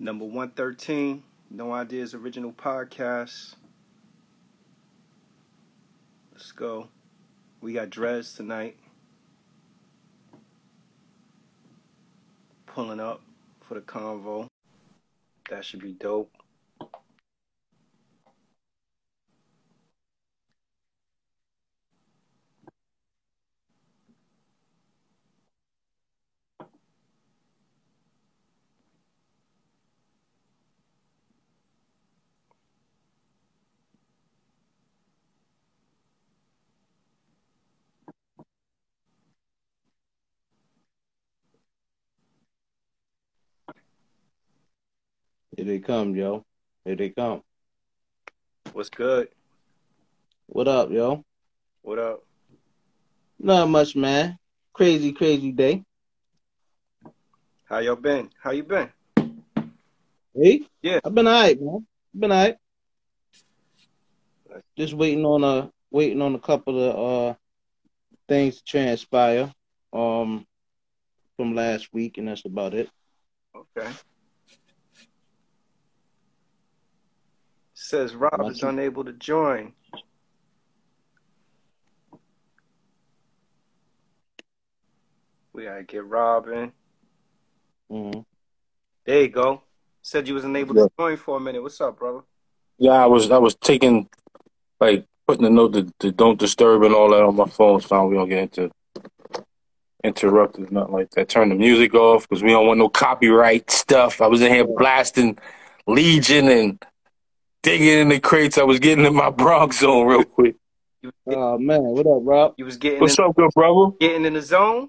Number 113, No Ideas Original Podcast. Let's go. We got Dres tonight. Pulling up for the convo. That should be dope. Here they come, yo. Here they come. What's good? What up, yo? What up? Not much, man. Crazy, crazy day. How y'all been? How you been? Hey? Yeah. I've been alright, man. Been alright. Just waiting on a waiting on a couple of uh things to transpire um from last week and that's about it. Okay. Says Rob is unable to join. We gotta get Robin. hmm There you go. Said you was unable Yeah. to join for a minute. What's up, brother? Yeah, I was I was taking like putting a note to, to don't disturb and all that on my phone so we don't get into interrupted, nothing like that. Turn the music off because we don't want no copyright stuff. I was in here blasting Legion and digging in the crates. I was getting in my Bronx zone real quick. Oh man, what up, Rob? you was getting What's in, up, good brother? getting in the zone.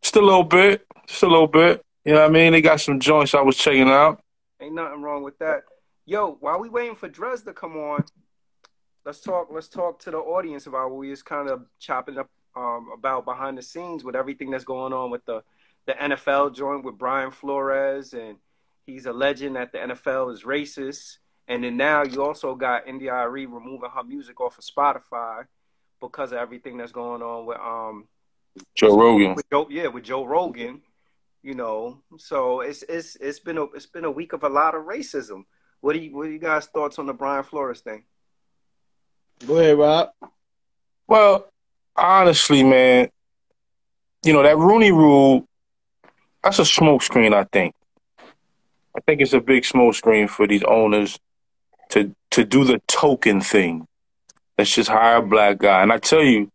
Just a little bit. Just a little bit. You know what I mean? They got some joints I was checking out. Ain't nothing wrong with that. Yo, while we waiting for Dres to come on, let's talk. Let's talk to the audience about what we was kind of chopping up um, about behind the scenes with everything that's going on with the the NFL joint with Brian Flores, and he's alleging that the NFL is racist. And then now you also got India Arie removing her music off of Spotify because of everything that's going on with um Joe Rogan. with Joe, yeah, with Joe Rogan, you know. So it's it's it's been a it's been a week of a lot of racism. What do you what are you guys thoughts on the Brian Flores thing? Go ahead, Rob. Well, honestly, man, you know, that Rooney rule, that's a smokescreen, I think. I think it's a big smokescreen for these owners to to do the token thing. Let's just hire a black guy. And I tell you,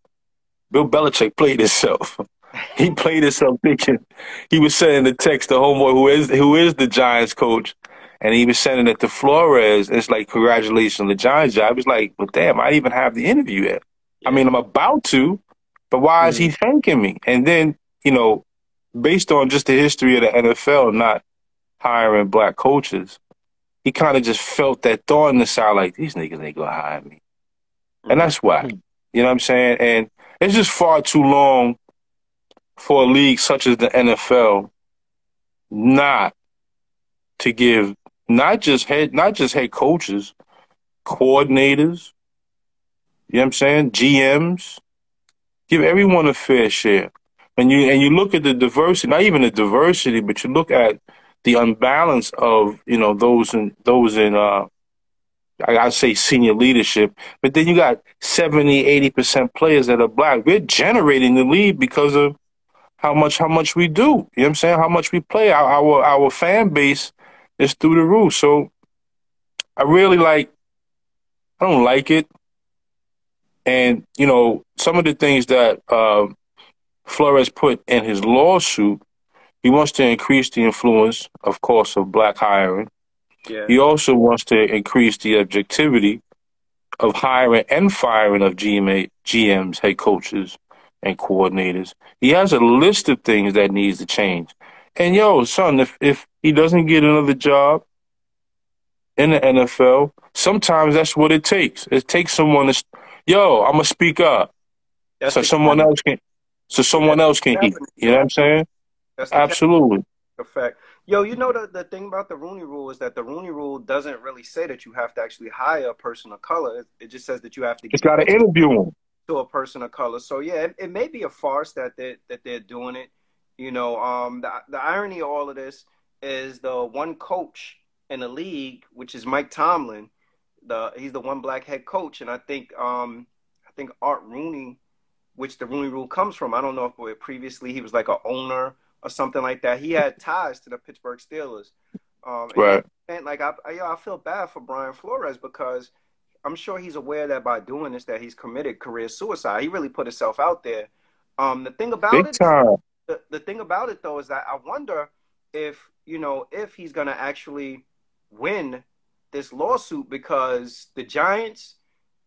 Bill Belichick played himself. he played himself thinking he was sending the text to homeboy who is who is the Giants coach. And he was sending it to Flores. It's like, congratulations on the Giants job. It's like, well, damn, I didn't even have the interview yet. I mean, I'm about to, but why is he mm. thanking me? And then, you know, based on just the history of the NFL not hiring black coaches, he kind of just felt that thought in the side, like, these niggas ain't gonna hire me. And that's mm-hmm. why. You know what I'm saying? And it's just far too long for a league such as the NFL not to give not just head not just head coaches, coordinators, you know what I'm saying, GMs, give everyone a fair share. And you and you look at the diversity, not even the diversity, but you look at the unbalance of, you know, those in those in uh I gotta say senior leadership, but then you got 70, 80 percent players that are black. We're generating the lead because of how much how much we do. You know what I'm saying? How much we play. Our our, our fan base is through the roof. So I really like I don't like it. And, you know, some of the things that uh, Flores put in his lawsuit, he wants to increase the influence, of course, of black hiring. Yeah. He also wants to increase the objectivity of hiring and firing of GMA, GMs, head coaches, and coordinators. He has a list of things that needs to change. And yo, son, if if he doesn't get another job in the NFL, sometimes that's what it takes. It takes someone to, yo, I'm gonna speak up, That's so someone else can, so someone else can eat. You know what I'm saying? That's the Absolutely. effect. Yo, you know the, the thing about the Rooney Rule is that the Rooney Rule doesn't really say that you have to actually hire a person of color. It, it just says that you have to Just got to interview him. to a person of color. So yeah, it, it may be a farce that they that they're doing it. You know, um, the the irony of all of this is the one coach in the league, which is Mike Tomlin. The he's the one black head coach, and I think um, I think Art Rooney, which the Rooney Rule comes from. I don't know if previously he was like a owner or something like that. He had ties to the Pittsburgh Steelers. Um, right. And, like I, I, I feel bad for Brian Flores because I'm sure he's aware that by doing this that he's committed career suicide. He really put himself out there. Um, the thing about Big it, time. The, the thing about it though is that I wonder if you know if he's gonna actually win this lawsuit because the Giants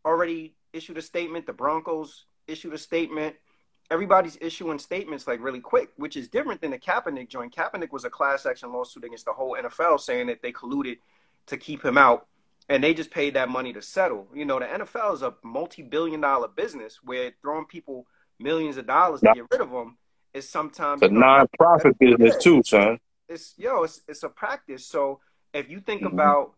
already issued a statement, the Broncos issued a statement. Everybody's issuing statements like really quick, which is different than the Kaepernick joint. Kaepernick was a class action lawsuit against the whole NFL, saying that they colluded to keep him out, and they just paid that money to settle. You know, the NFL is a multi-billion-dollar business where throwing people millions of dollars to get rid of them is sometimes a non-profit business too, son. It's yo, it's it's a practice. So if you think mm-hmm. about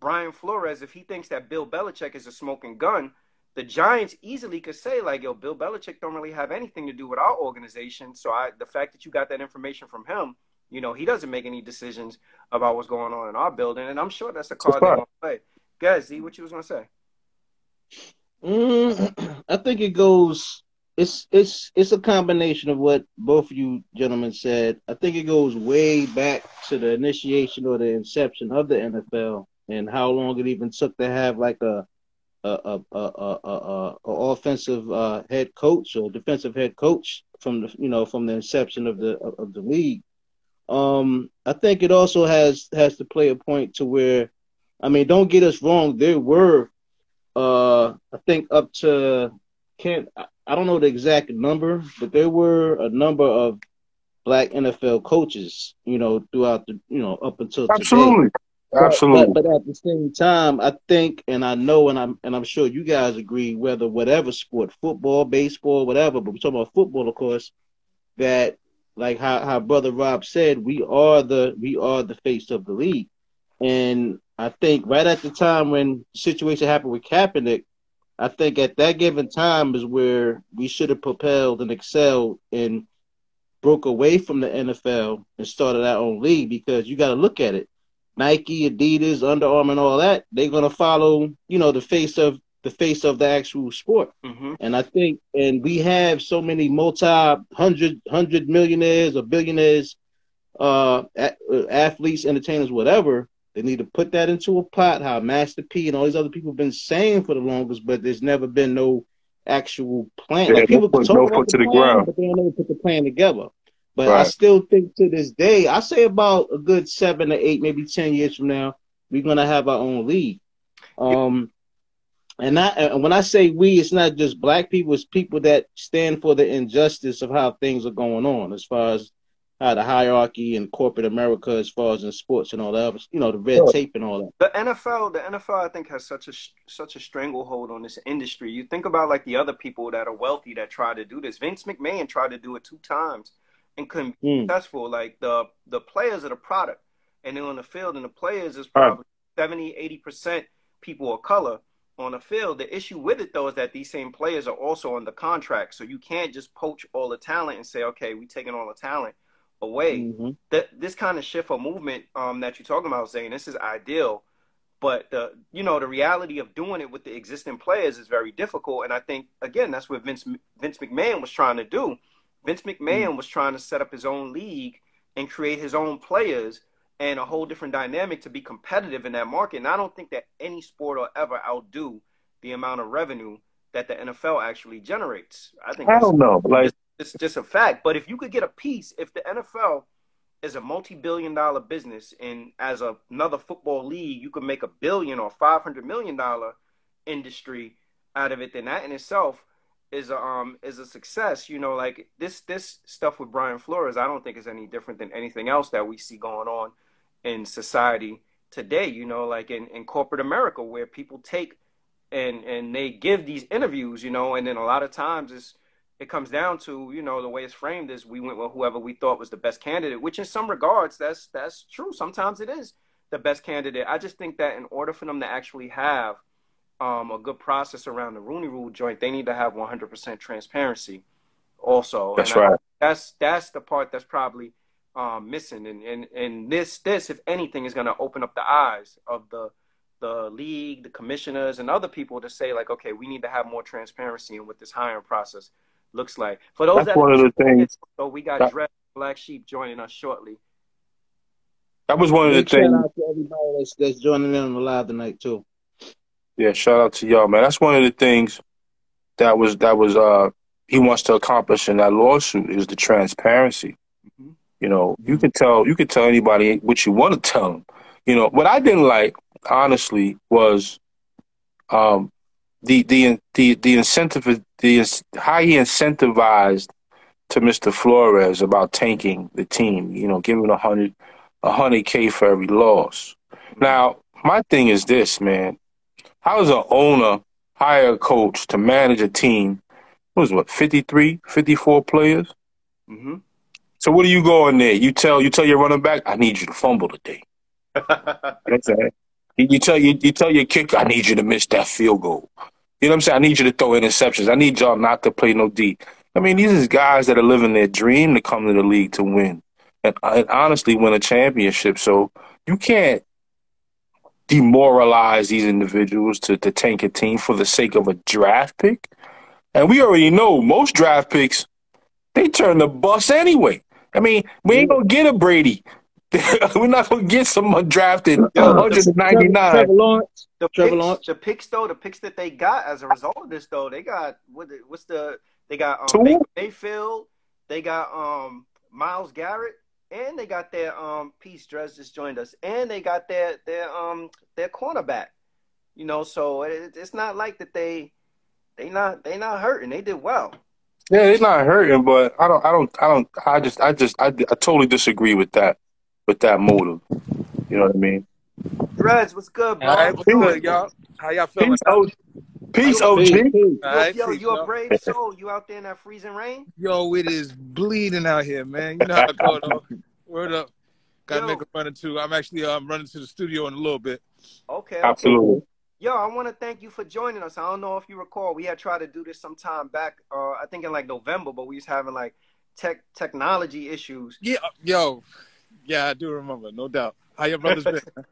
Brian Flores, if he thinks that Bill Belichick is a smoking gun, the Giants easily could say like, "Yo, Bill Belichick don't really have anything to do with our organization." So I, the fact that you got that information from him, you know, he doesn't make any decisions about what's going on in our building, and I'm sure that's a card they're gonna play. Guys, Z, what you was gonna say? Mm, I think it goes. It's it's it's a combination of what both of you gentlemen said. I think it goes way back to the initiation or the inception of the NFL and how long it even took to have like a a a a, offensive uh, head coach or defensive head coach from the you know from the inception of the of the league. Um, I think it also has has to play a point to where, I mean, don't get us wrong. There were, uh, I think up to can't I don't know the exact number, but there were a number of black NFL coaches, you know, throughout the you know up until absolutely. Today. Absolutely. But, but, at the same time, I think, and I know, and I'm, and I'm sure you guys agree, whether whatever sport, football, baseball, whatever, but we're talking about football, of course, that like how, how brother Rob said, we are the, we are the face of the league. And I think right at the time when the situation happened with Kaepernick, I think at that given time is where we should have propelled and excelled and broke away from the NFL and started our own league because you got to look at it Nike, Adidas, Under Armour, and all that, they're gonna follow, you know, the face of the face of the actual sport. Mm-hmm. And I think, and we have so many multi hundred hundred millionaires or billionaires, uh, athletes, entertainers, whatever. They need to put that into a pot. How Master P and all these other people have been saying for the longest, but there's never been no actual plan. Yeah, like people put, talk no about the, the plan, ground, but they don't ever put the plan together. But right. I still think to this day, I say about a good seven to eight, maybe ten years from now, we're gonna have our own league. Um, and I, and when I say we, it's not just black people; it's people that stand for the injustice of how things are going on, as far as how the hierarchy in corporate America, as far as in sports and all that, you know, the red sure. tape and all that. The NFL, the NFL, I think has such a such a stranglehold on this industry. You think about like the other people that are wealthy that try to do this. Vince McMahon tried to do it two times and couldn't be mm. successful. Like the the players are the product, and then on the field, and the players is probably 70, 80 percent people of color on the field. The issue with it though is that these same players are also on the contract, so you can't just poach all the talent and say, okay, we're taking all the talent away. Mm-hmm. That this kind of shift or movement um, that you're talking about, saying this is ideal. But the you know the reality of doing it with the existing players is very difficult, and I think again that's what Vince Vince McMahon was trying to do Vince McMahon mm. was trying to set up his own league and create his own players and a whole different dynamic to be competitive in that market. And I don't think that any sport will ever outdo the amount of revenue that the NFL actually generates. I think I don't know, like it's just a fact. But if you could get a piece, if the NFL is a multi-billion dollar business and as a, another football league, you could make a billion or five hundred million dollar industry out of it, then that in itself is a um is a success. You know, like this this stuff with Brian Flores, I don't think is any different than anything else that we see going on in society today. You know, like in, in corporate America, where people take and and they give these interviews, you know, and then a lot of times it's it comes down to you know the way it's framed is we went with whoever we thought was the best candidate, which in some regards that's that's true. Sometimes it is the best candidate. I just think that in order for them to actually have um, a good process around the Rooney Rule joint, they need to have 100% transparency. Also, that's and right. I, that's that's the part that's probably um, missing, and, and and this this if anything is going to open up the eyes of the the league, the commissioners, and other people to say like, okay, we need to have more transparency in what this hiring process looks like. For those That's that one of the things. so we got that- Dres Black Sheep joining us shortly. That was one of the Big shout things. out to everybody that's, that's joining in on the live tonight too. Yeah, shout out to y'all, man. That's one of the things that was that was uh he wants to accomplish in that lawsuit is the transparency. Mhm. You know, you can tell you can tell anybody what you want to tell them. You know, what I didn't like, honestly, was um the the the the incentive the how he incentivized to Mr. Flores about tanking the team. You know, giving a hundred a hundred k for every loss. Now, my thing is this, man. How does an owner hire a coach to manage a team? What was what 53, 54 players? hmm So what do you go in there? You tell you tell your running back, I need you to fumble today. That's it. You tell you you tell your kicker, I need you to miss that field goal. You know what I'm saying? I need you to throw interceptions. I need y'all not to play no D. I mean, these are guys that are living their dream to come to the league to win, and, and honestly, win a championship. So you can't demoralize these individuals to, to tank a team for the sake of a draft pick. And we already know most draft picks, they turn the bus anyway. I mean, we ain't gonna get a Brady. We're not gonna get someone drafted Yo, 199. Trevor Lawrence. The Trevor picks, Lawrence. the picks though, the picks that they got as a result of this though, they got what? the- What's the? They got um, Mayfield. They got um Myles Garrett, and they got their um Peace Dres just joined us, and they got their their um their cornerback. You know, so it, it's not like that they they not they not hurting. They did well. Yeah, they're not hurting, but I don't, I don't, I don't, I just, I just, I, I totally disagree with that, with that motive. You know what I mean? Dres, what's good, bro? All right, what's good, y'all? How y'all feeling? Peace, OG. Peace, Peace, OG. peace. Yo, yo, peace, you a brave soul. You out there in that freezing rain? Yo, it is bleeding out here, man. You know how it go, though. Word up. Got to Yo. make a run or two. I'm actually um, running to the studio in a little bit. Okay, okay. Absolutely. Yo, I want to thank you for joining us. I don't know if you recall, we had tried to do this sometime back, uh, I think in like November, but we was having like tech technology issues. Yeah, yo. Yeah, I do remember, no doubt. How your brothers been?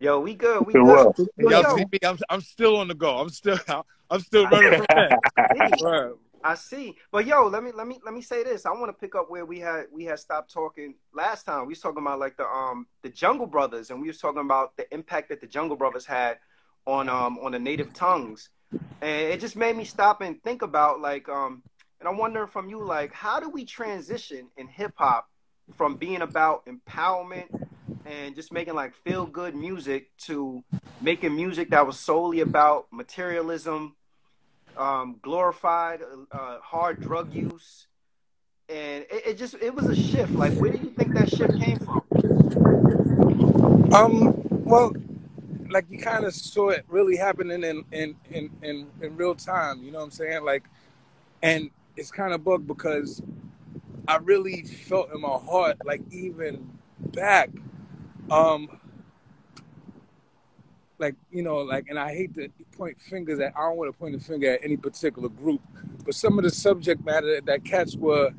Yo, we good. We good. well. Yo, Y'all see me? I'm, I'm still on the go. I'm still I'm still running from that. I see. I see. But yo, let me let me let me say this. I want to pick up where we had we had stopped talking last time. We was talking about like the um the Jungle Brothers, and we was talking about the impact that the Jungle Brothers had on um on the native tongues, and it just made me stop and think about like um and I'm wondering from you like how do we transition in hip hop from being about empowerment and just making like feel good music to making music that was solely about materialism um, glorified uh, hard drug use, and it, it just it was a shift. Like, where do you think that shift came from? Um, well, like you kind of saw it really happening in in, in in in real time. You know what I'm saying? Like, and it's kind of bugged because I really felt in my heart, like even back, um, like you know, like, and I hate to point fingers at. I don't want to point a finger at any particular group, but some of the subject matter that, that cats were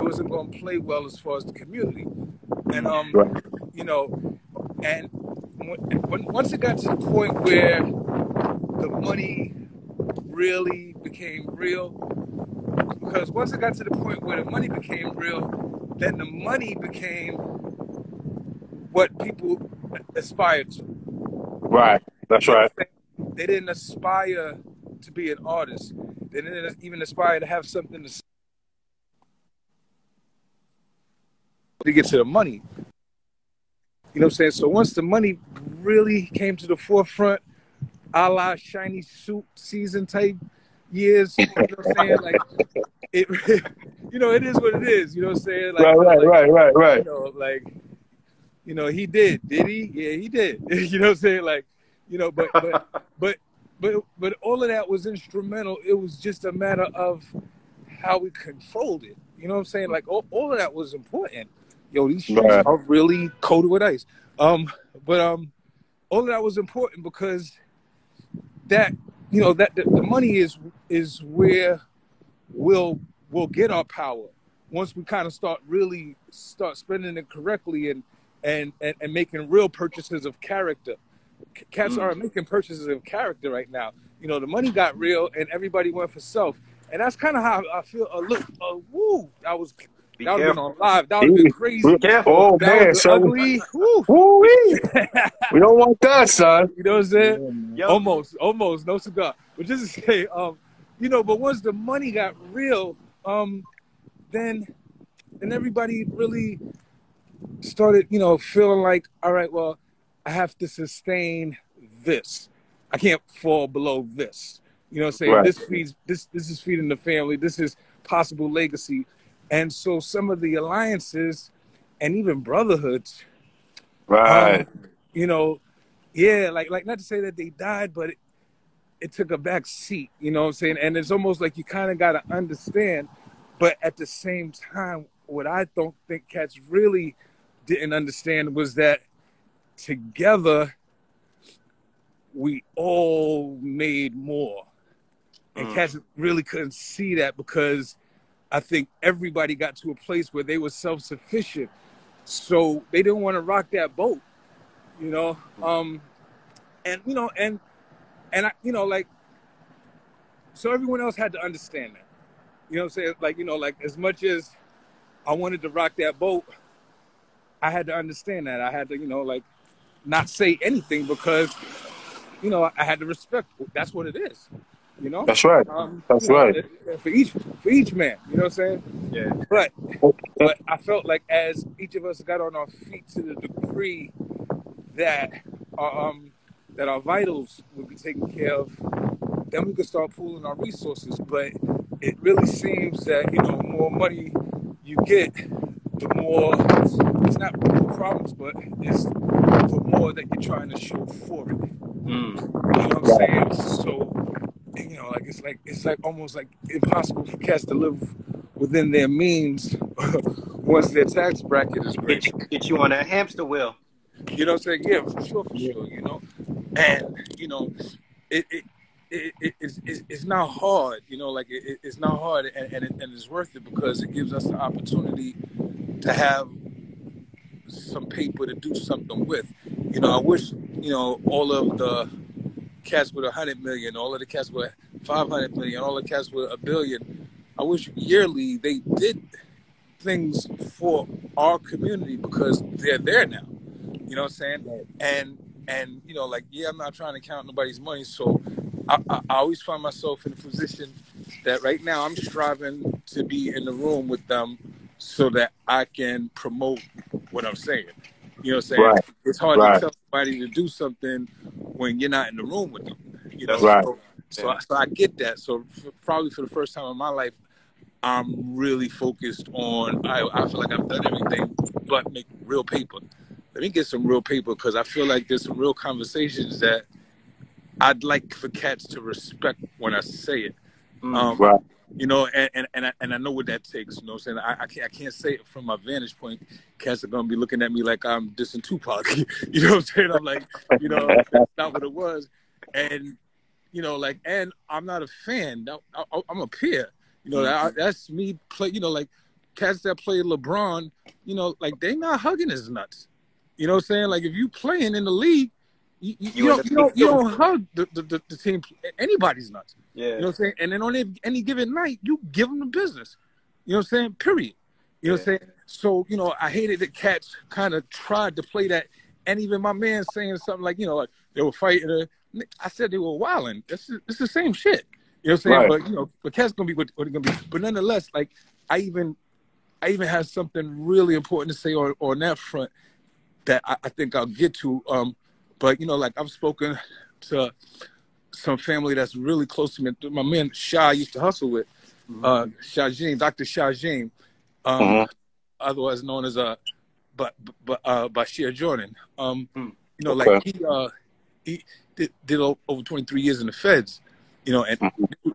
wasn't going to play well as far as the community, and um, Right. you know, and when, when, once it got to the point where the money really became real, because once it got to the point where the money became real, then the money became what people aspired to. Right. That's right. They didn't aspire to be an artist. They didn't even aspire to have something to to get to the money. You know what I'm saying? So once the money really came to the forefront, a la shiny suit season type years, you know what I'm saying? Like it you know, it is what it is, you know what I'm saying? Like, Right, right, like, right, right, right. you know, like, you know, he did. Did he? Yeah, he did. you know what I'm saying? Like, you know, but but but but but all of that was instrumental. It was just a matter of how we controlled it. You know what I'm saying? Like all, all of that was important. Yo, these streets Right. are really coated with ice. Um, but um, all of that was important because that you know that the, the money is is where we'll we'll get our power once we kind of start really start spending it correctly and and and, and making real purchases of character. Cats Mm. are making purchases of character right now. You know, the money got real and everybody went for self. And that's kind of how I feel. Uh, look, uh, woo, that was Be that would have been on live. That would have been crazy. Careful. Oh That man, So, son. ugly. Woo. Woo-wee. we don't want that, son. You know what I'm saying? Yo, Almost, almost, no cigar. But just to say, um, you know, but once the money got real, um, then and everybody really started, you know, feeling like, all right, well, I have to sustain this. I can't fall below this. You know what I'm saying? Right. This feeds this this is feeding the family. This is possible legacy. And so some of the alliances and even brotherhoods Right. um, you know, yeah, like like not to say that they died, but it, it took a back seat, you know what I'm saying? And it's almost like you kind of got to understand, but at the same time, what I don't think cats really didn't understand was that together we all made more. And Mm. cats really couldn't see that because I think everybody got to a place where they were self sufficient. So they didn't want to rock that boat, you know. Um, and you know, and and I, you know, like, so everyone else had to understand that. You know what I'm saying? Like, you know, like as much as I wanted to rock that boat, I had to understand that. I had to, you know, like, not say anything because, you know, I had to respect. That's what it is. You know. That's right. Um, That's you know, right. For each for each man, you know what I'm saying? yeah. But but I felt like as each of us got on our feet to the degree that um that our vitals would be taken care of, then we could start pooling our resources. But it really seems that you know more money you get, the more it's not more problems, but it's the more that you're trying to show for it. Mm. You know what I'm saying? So, you know, like it's like it's like almost like impossible for cats to live within their means once their tax bracket is Get you, get you on a hamster wheel. You know what I'm saying? Yeah, for sure, for sure. You know, and you know, it it. It, it, it's, it's, not hard, you know, like it, it- it's not hard and, and, it, and it's worth it because it gives us the opportunity to have some paper to do something with. You know, I wish, you know, all of the cats with a hundred million, all of the cats with five hundred million, all the cats with a billion. I wish yearly they did things for our community because they're there now. You know what I'm saying? And and you know, like yeah, I'm not trying to count nobody's money, so I, I, I always find myself in a position that right now I'm striving to be in the room with them so that I can promote what I'm saying. You know what I'm saying? Right. It's hard Right. to tell somebody to do something when you're not in the room with them. You know, right. so, so, I, so I get that. So f- probably for the first time in my life, I'm really focused on. I, I feel like I've done everything but make real paper. Let me get some real paper because I feel like there's some real conversations that I'd like for cats to respect when I say it. Mm. Um, Right. you know, and and and I, and I know what that takes. You know, what I'm saying I, I can't I can't say it from my vantage point. Cats are gonna be looking at me like I'm dissing Tupac. you know what I'm saying? I'm like, you know, that's not what it was. And you know, like, and I'm not a fan. I, I, I'm a peer. You know, that, that's me play. You know, like cats that play LeBron. You know, like they not hugging his nuts. You know what I'm saying? Like if you playing in the league. You, you, You don't, you, don't, you don't hug the, the, the, team, anybody's nuts. Yeah. You know what I'm saying? And then on any, any given night, you give them the business. You know what I'm saying? Period. You know what I'm saying? So, you know, I hated that cats kind of tried to play that. And even my man saying something like, you know, like they were fighting. Uh, I said they were wilding. It's, it's the same shit. You know what I'm saying? Right. But, you know, but cats going to be what, what going to be. But nonetheless, like, I even I even have something really important to say on, on that front that I, I think I'll get to. Um, but, you know, like I've spoken to some family that's really close to me. My man Shah used to hustle with, uh, Shajin, Dr. Shajin, um, Mhm. otherwise known as uh, but but uh, Bashir Jordan. Um, Hmm. you know, Okay. like he uh, he did, did over 23 years in the feds. You know, and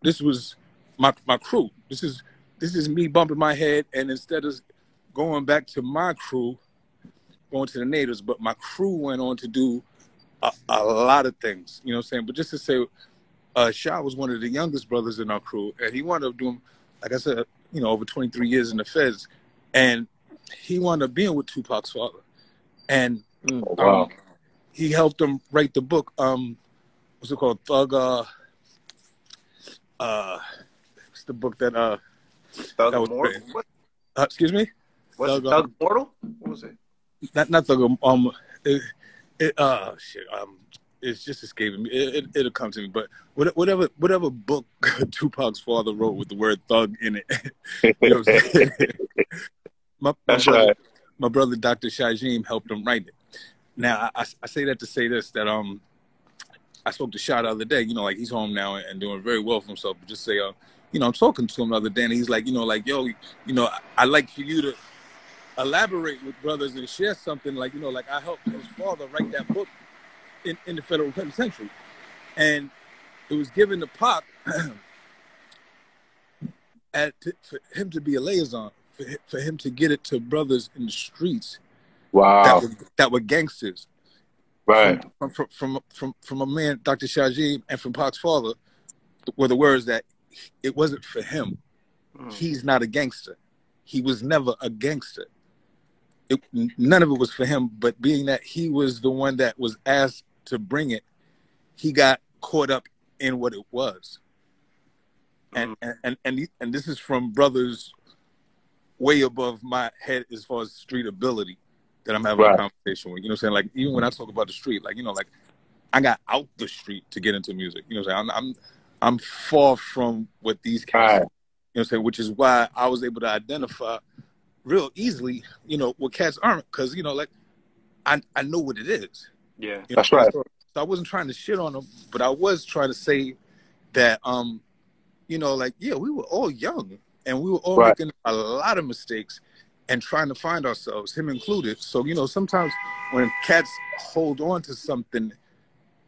this was my my crew. This is this is me bumping my head, and instead of going back to my crew, going to the natives, but my crew went on to do a, a lot of things. You know what I'm saying? But just to say, uh, Sha was one of the youngest brothers in our crew, and he wound up doing, like I said, you know, over 23 years in the feds, and he wound up being with Tupac's father, and Oh, um, he helped him write the book. Um, what's it called? Thug. Uh, uh, it's the book that uh, Thug that was uh excuse me, was it Thug, Thug um, Immortal? What was it? Not not Thug. Um, it, it uh, shit. Um, it's just escaping me. It, it, it'll come to me. But whatever whatever book Tupac's father wrote with the word thug in it. you know what I'm saying? my, my That's brother, right. my brother Dr. Shajim helped him write it. Now I, I say that to say this that um I spoke to Shah the other day, you know, like he's home now and doing very well for himself. But just say, uh, you know, I'm talking to him the other day and he's like, you know, like, yo, you know, I, I like for you to elaborate with brothers and share something like, you know, like I helped his father write that book in, in the federal penitentiary. And it was given to Pop at, for him to be a liaison, for, for him to get it to brothers in the streets Wow. that, were, that were gangsters. Right. From, from, from, from, from a man, Dr. Shajim, and from Pac's father, were the words that it wasn't for him. Mm. He's not a gangster. He was never a gangster. It, none of it was for him, but being that he was the one that was asked to bring it, he got caught up in what it was. And mm-hmm. and and and, and this is from brothers way above my head as far as street ability that I'm having Right. a conversation with. You know what I'm saying? Like even when I talk about the street, like you know, like I got out the street to get into music. You know what I'm saying? I'm I'm, I'm far from what these guys. Right. you know what I'm saying? Which is why I was able to identify real easily, you know, what cats aren't. Because, you know, like, I, I know what it is. Yeah. You know? That's right. So, so I wasn't trying to shit on them, but I was trying to say that, um, you know, like, yeah, we were all young and we were all Right. making a lot of mistakes and trying to find ourselves, him included. So, you know, sometimes when cats hold on to something,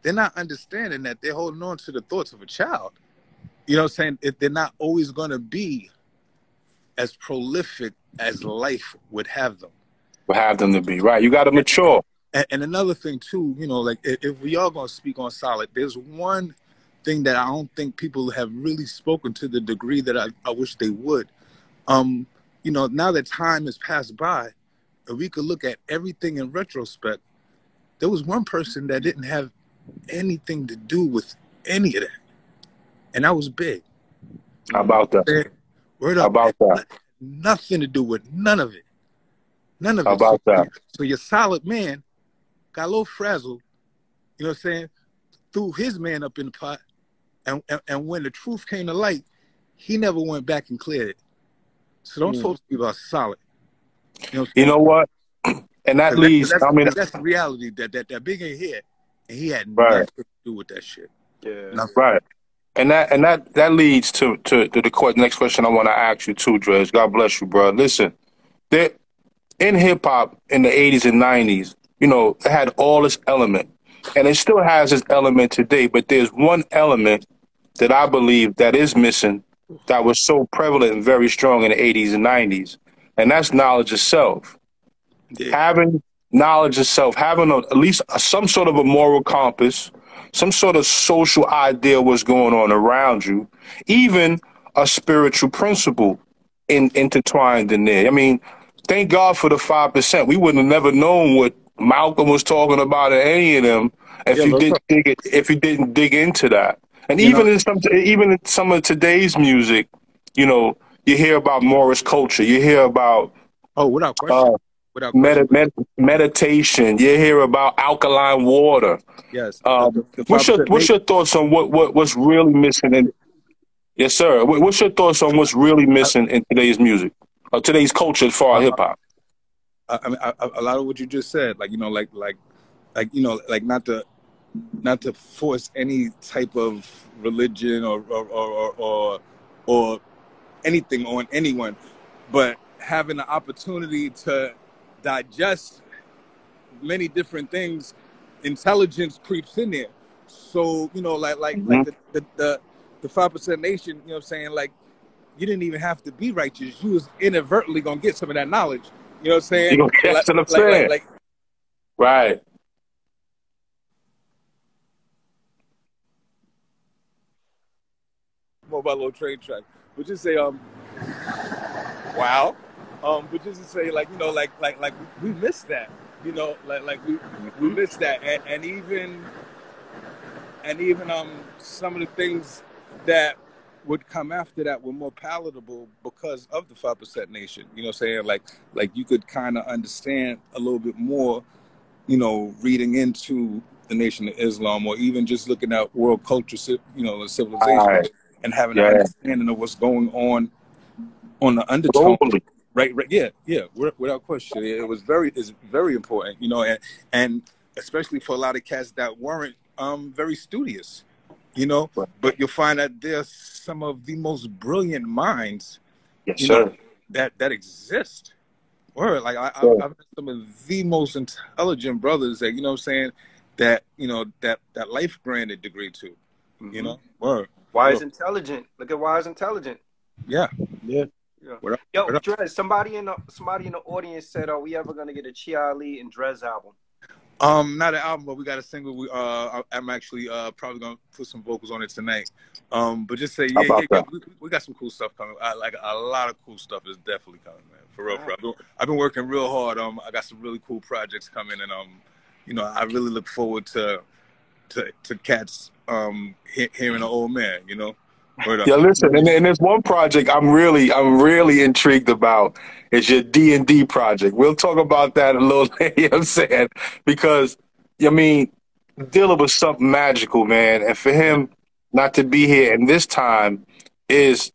they're not understanding that they're holding on to the thoughts of a child. You know what I'm saying? If they're not always going to be as prolific as life would have them. We'll have them to be. Right. You got to mature. And, and another thing too, you know, like if, if we are going to speak on solid, there's one thing that I don't think people have really spoken to the degree that I, I wish they would. Um, you know, now that time has passed by, and we could look at everything in retrospect, there was one person that didn't have anything to do with any of that, and that was big. How about that? Word up, about that? nothing to do with none of it. None of it. about so, that? So your solid man got a little frazzled, you know what I'm saying? Threw his man up in the pot. And, and, and when the truth came to light, he never went back and cleared it. So don't Mm. talk to me about solid. You know, what You know what? And that leads. that's, I mean, that's the reality that, that that big ain't here. And he had Right. nothing to do with that shit. Yeah. Nothing. right. And that and that that leads to to, to the que- next question I want to ask you too, Dres. God bless you, bro. Listen, there in hip hop in the '80s and '90s, you know, it had all this element, and it still has this element today. But there's one element that I believe that is missing that was so prevalent and very strong in the '80s and '90s, and that's knowledge of self. Yeah. having knowledge of self, having a, at least a, some sort of a moral compass, some sort of social idea what's going on around you, even a spiritual principle in, intertwined in there. I mean, thank God for the five percent. We wouldn't have never known what Malcolm was talking about or any of them if Yeah, you didn't dig it, if you didn't dig into that. And You even know- in some even in some of today's music, you know, you hear about Morris culture, you hear about Oh, without question. uh, without. Medi- med- meditation. You hear about alkaline water. yes. Um, The- the- the what's your What's your thoughts on what, what what's really missing in? Yes, sir. What- What's your thoughts on what's really missing in today's music, or today's culture as far as hip hop? I, mean, I, I- a lot of what you just said, like you know, like like like you know, like not to not to force any type of religion or or or or, or, or anything on anyone, but having the opportunity to digest many different things, intelligence creeps in there. So you know, like like like the the the, the five percent nation, you know, what I'm saying like. You didn't even have to be righteous. You was inadvertently gonna get some of that knowledge. You know what I'm saying? You gonna Like- what I'm like- like- saying. like- Right. little train track. Would you say, um, wow. Um, but just to say, like you know, like like like we missed that. You know, like like we we missed that, and, and even and even um some of the things that would come after that were more palatable because of the five percent nation. You know, what I'm saying like like you could kind of understand a little bit more. You know, reading into the Nation of Islam, or even just looking at world culture, you know, civilization, Right. and having Yeah. an understanding of what's going on on the undertone Globally. Right, right, yeah, yeah, without question. It was very, it's very important, you know, and and especially for a lot of cats that weren't um very studious, you know. Right. But you'll find that there's some of the most brilliant minds Yes, You sir. know, that that exist. Word, like I, I, Yeah. I've met some of the most intelligent brothers that you know, what I'm saying that you know that that life granted degree to, Mhm. you know. Word, Why is intelligent? Look at why is intelligent. yeah. Yeah. Yeah. What up? Yo, What up? Dres, somebody in the somebody in the audience said, "Are we ever gonna get a Chi Ali and Dres album?" Um, not an album, but we got a single. We uh, I'm actually uh probably gonna put some vocals on it tonight. Um, but just say yeah, yeah, yeah we, we got some cool stuff coming. I, like a lot of cool stuff is definitely coming, man. For real, for real. I've been, working real hard. Um, I got some really cool projects coming, and um, you know, I really look forward to to to cats um he- hearing an old man. You know, Word up. Yeah, listen, and, and there's one project I'm really, I'm really intrigued about. Is your D and D project? We'll talk about that a little later. You know what I'm saying because I mean, Dilla was something magical, man, and for him not to be here and this time is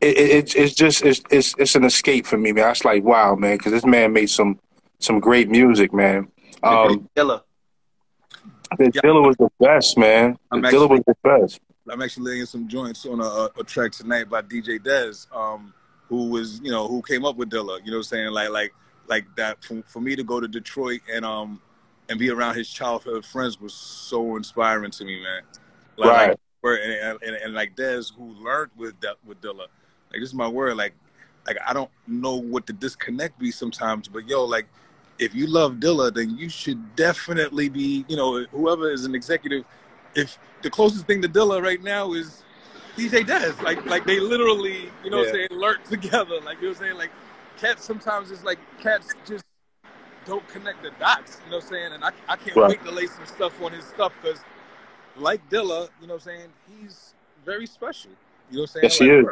it, it, it's it's just it's, it's it's an escape for me, man. I was like, wow, man, because this man made some some great music, man. Um, Dilla. Dilla was the best, man. I'm Dilla was the best. I'm actually laying some joints on a, a track tonight by DJ Dez, um, who was, you know, who came up with Dilla. You know what I'm saying? Like, like, like that. For, for me to go to Detroit and um and be around his childhood friends was so inspiring to me, man. Like, Right. like, and, and, and, and like Dez, who learned with with Dilla. Like, this is my word. Like, like I don't know what the disconnect be sometimes, but yo, like. If you love Dilla, then you should definitely be, you know, whoever is an executive. If the closest thing to Dilla right now is DJ Dez. Like like they literally, you know what I'm saying, lurk together. Like you know what I'm saying? Like cats sometimes it's like cats just don't connect the dots, you know what I'm saying? And I, I can't Right. wait to lay some stuff on his stuff because like Dilla, you know what I'm saying, he's very special. You know what I'm saying? Yes, he is.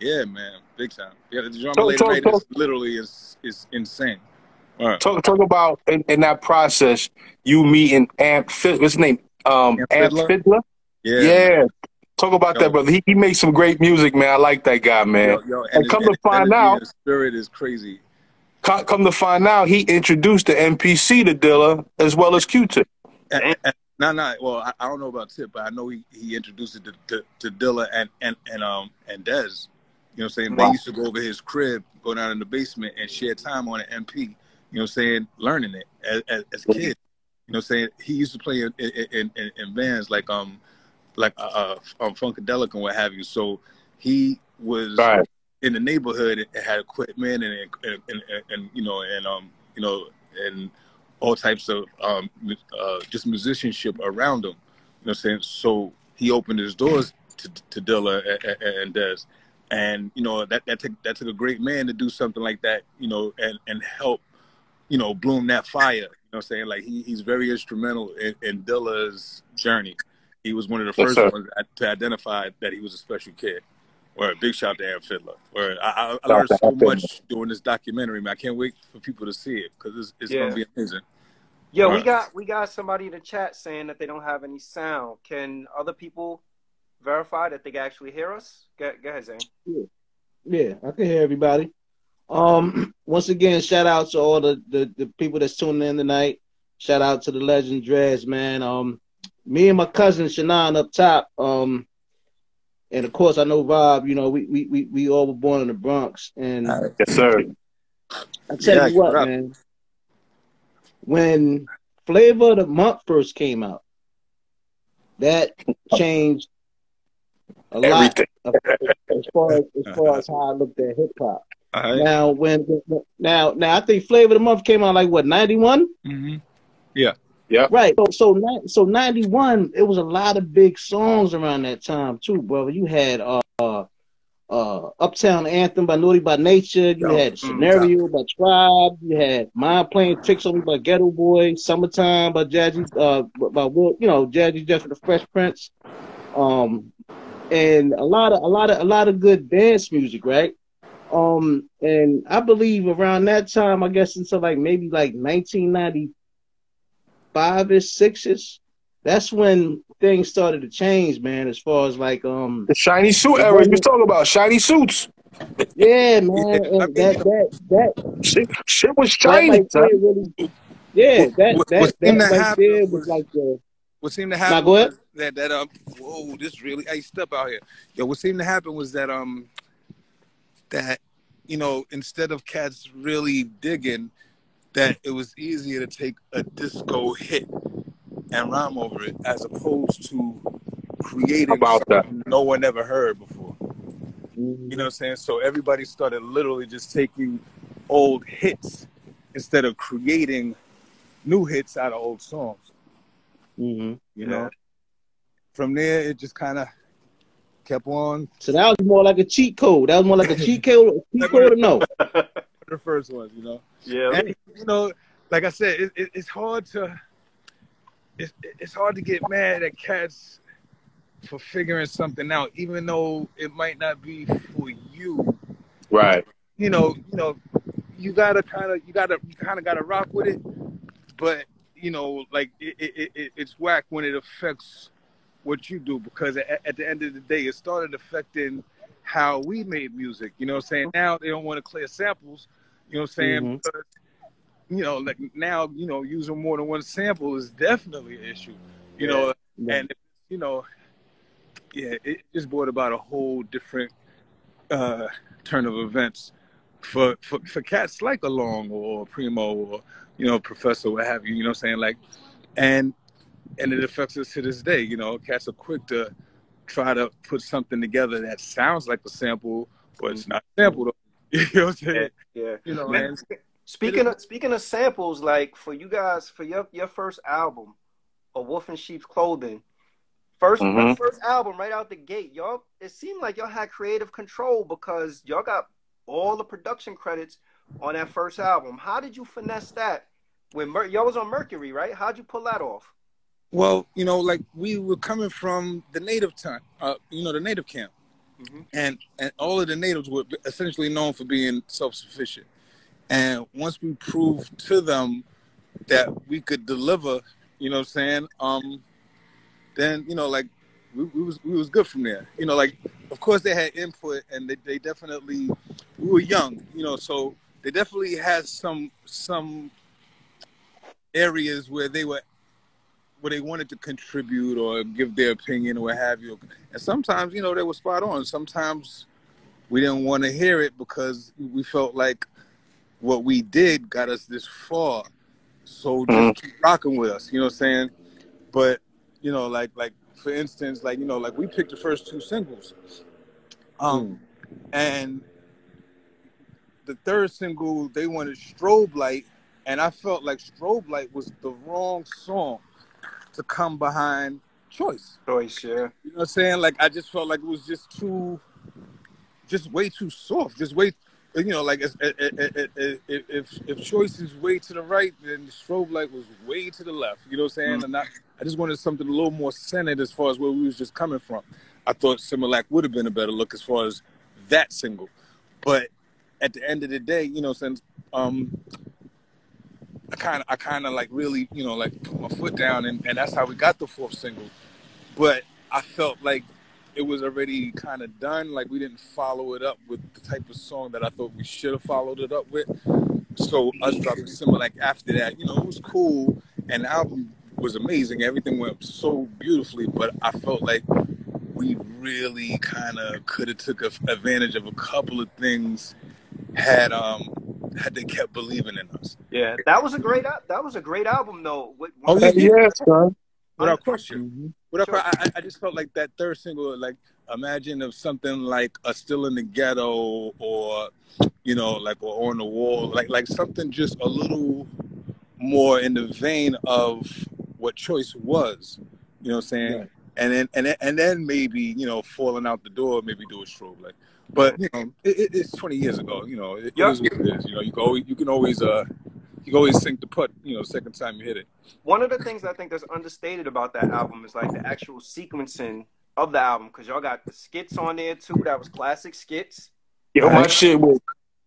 Yeah, man. Big time. Yeah, the drum Talk- later talk- talk- is literally is is insane. Right. Talk talk about in, in that process you meeting Amp Fid- what's his name? Um Amp Fiddler? Yeah. Yeah. Talk about Yo. that, brother. He, he makes some great music, man. I like that guy, man. Yo, yo, And his- come to find out- and spirit is crazy. Co- Come to find out, he introduced the MPC to Dilla as well as Q-Tip. And, and, no, no. Well, I, I don't know about Tip, but I know he, he introduced it to, to, to Dilla and, and, and um and Dez. You know what I'm saying? They used to go over his crib, go down in the basement, and share time on an MP. You know what I'm saying? Learning it as, as, as kids. You know what I'm saying? He used to play in in, in, in bands like um like uh, uh um Funkadelic and what have you. So he was Right. in the neighborhood and had equipment and and, and, and, you know and um you know and all types of um uh just musicianship around him. You know what I'm saying? So he opened his doors to to Dilla and, and, and Dez. And you know that that took that took a great man to do something like that, you know, and and help, you know, bloom that fire. You know what I'm saying? Like he, he's very instrumental in, in Dilla's journey. He was one of the Yes, first sir. ones to identify that he was a special kid. Or a big shout to Aaron Fiddler. Or I, I, I learned so much doing this documentary, man. I can't wait for people to see it because it's, it's Yeah. gonna be amazing. Yo, we got we got somebody in the chat saying that they don't have any sound. Can other people verify that they can actually hear us? Go, go ahead, Zane. Yeah, I can hear everybody. Um, once again, shout out to all the, the, the people that's tuning in tonight. Shout out to the legend Dres, man. Um, me and my cousin Shannon up top. Um, and of course I know Bob. You know, we we we, we all were born in the Bronx, and Yes, sir. I tell Yeah, you what, man. When Flavor of the Month first came out, that changed a lot Everything. of, as far as, as far as how I looked at hip hop. All right. Now, when now now I think Flavor of the Month came out like what ninety one. Mm-hmm. Yeah. Yeah. Right. So so so ninety one, it was a lot of big songs around that time too, brother. You had uh uh, Uptown Anthem by Naughty by Nature, you Yo, had mm, Scenario by Tribe, you had Mind Playing Tricks on Me by Geto Boy, Summertime by Jazzy uh by Will you know, Jazzy Jeff and the Fresh Prince. Um and a lot of a lot of a lot of good dance music, right? Um and I believe around that time, I guess until like maybe like nineteen ninety five ish, six ish. That's when things started to change, man. As far as like, um, The shiny suit era you talking about, shiny suits. yeah, man, Yeah, I and mean- that that that Shit, shit was that shiny. right son. really, yeah, What- that what- that what that seemed to right happen there was was- like the What seemed to Now, happen go ahead. that that um whoa this really hey step out here yo what seemed to happen was that um that you know instead of cats really digging that it was easier to take a disco hit and rhyme over it as opposed to creating About that. something no one ever heard before. You know what I'm saying? So everybody started literally just taking old hits instead of creating new hits out of old songs. Hmm you know? From there it just kind of kept on So that was more like a cheat code. That was more like a cheat code. Cheat code no? the first ones you know Yeah. and you know like i said it, it, it's hard to it's, it's hard to get mad at cats for figuring something out even though it might not be for you Right. you know you know you gotta kind of you gotta you kind of gotta rock with it but you know like it, it, it, it's whack when it affects what you do because at, at the end of the day it started affecting how we made music you know what i'm saying? Now they don't want to clear samples you know what i'm saying? Mhm. because you know like now you know using more than one sample is definitely an issue you know? Yeah. and you know yeah it just brought about a whole different uh turn of events for for, for cats like along or primo or you know professor what have you you know what i'm saying? Like and and it affects us to this day you know cats are quick to try to put something together that sounds like a sample but it's not a sample though you know what i'm saying Yeah. yeah. you know Man, and Speaking of speaking of samples, like for you guys, for your your first album, A Wolf in Sheep's Clothing, 1st Mhm. first album right out the gate, y'all. It seemed like y'all had creative control because y'all got all the production credits on that first album. How did you finesse that? When Mer- y'all was on Mercury, right? How'd you pull that off? Well, you know, like we were coming from the native time, uh, you know, the native camp, Mhm. and and all of the natives were essentially known for being self-sufficient. And once we proved to them that we could deliver, you know, what I'm saying, um, then you know, like we, we was we was good from there. You know, like of course they had input, and they, they definitely we were young, you know, so they definitely had some some areas where they were where they wanted to contribute or give their opinion or what have you. And sometimes, you know, they were spot on. Sometimes we didn't want to hear it because we felt like what we did got us this far. So just Mhm. keep rocking with us, you know what I'm saying? But, you know, like like for instance, like, you know, like we picked the first two singles. Um and the third single they wanted strobe light and I felt like strobe light was the wrong song to come behind choice. Choice, yeah. You know what I'm saying? Like I just felt like it was just too, just way too soft. Just way, you know, like if if if, if choice is way to the right, then the strobe light was way to the left. You know what I'm saying? And I, I just wanted something a little more centered as far as where we was just coming from. I thought Similak would have been a better look as far as that single, but at the end of the day, you know, since um, I kind of, I kind of like really, you know, like put my foot down, and, and that's how we got the fourth single. But I felt like it was already kind of done. Like we didn't follow it up with the type of song that I thought we should have followed it up with. So us dropping Similak after that, you know, it was cool, and the album was amazing. Everything went so beautifully, but I felt like we really kind of could have took advantage of a couple of things had um had they kept believing in us. Yeah, that was a great that was a great album though. With- Oh, Heck yeah, son. Without question. Mhm. Without Sure. question. I, I just felt like that third single, like imagine if something like a still in the ghetto or you know, like or on the wall, like like something just a little more in the vein of what choice was. You know what I'm saying? Right. And then and then, and then maybe you know falling out the door, maybe do a strobe light. But you know, it, it, it's 20 years ago. You know, it, Yep. it is what it is. You know, you can always you can always uh you can always sink the putt. You know, second time you hit it. One of the things I think that's understated about that album is like the actual sequencing of the album because y'all got the skits on there too. That was classic skits. Yo, my shit was.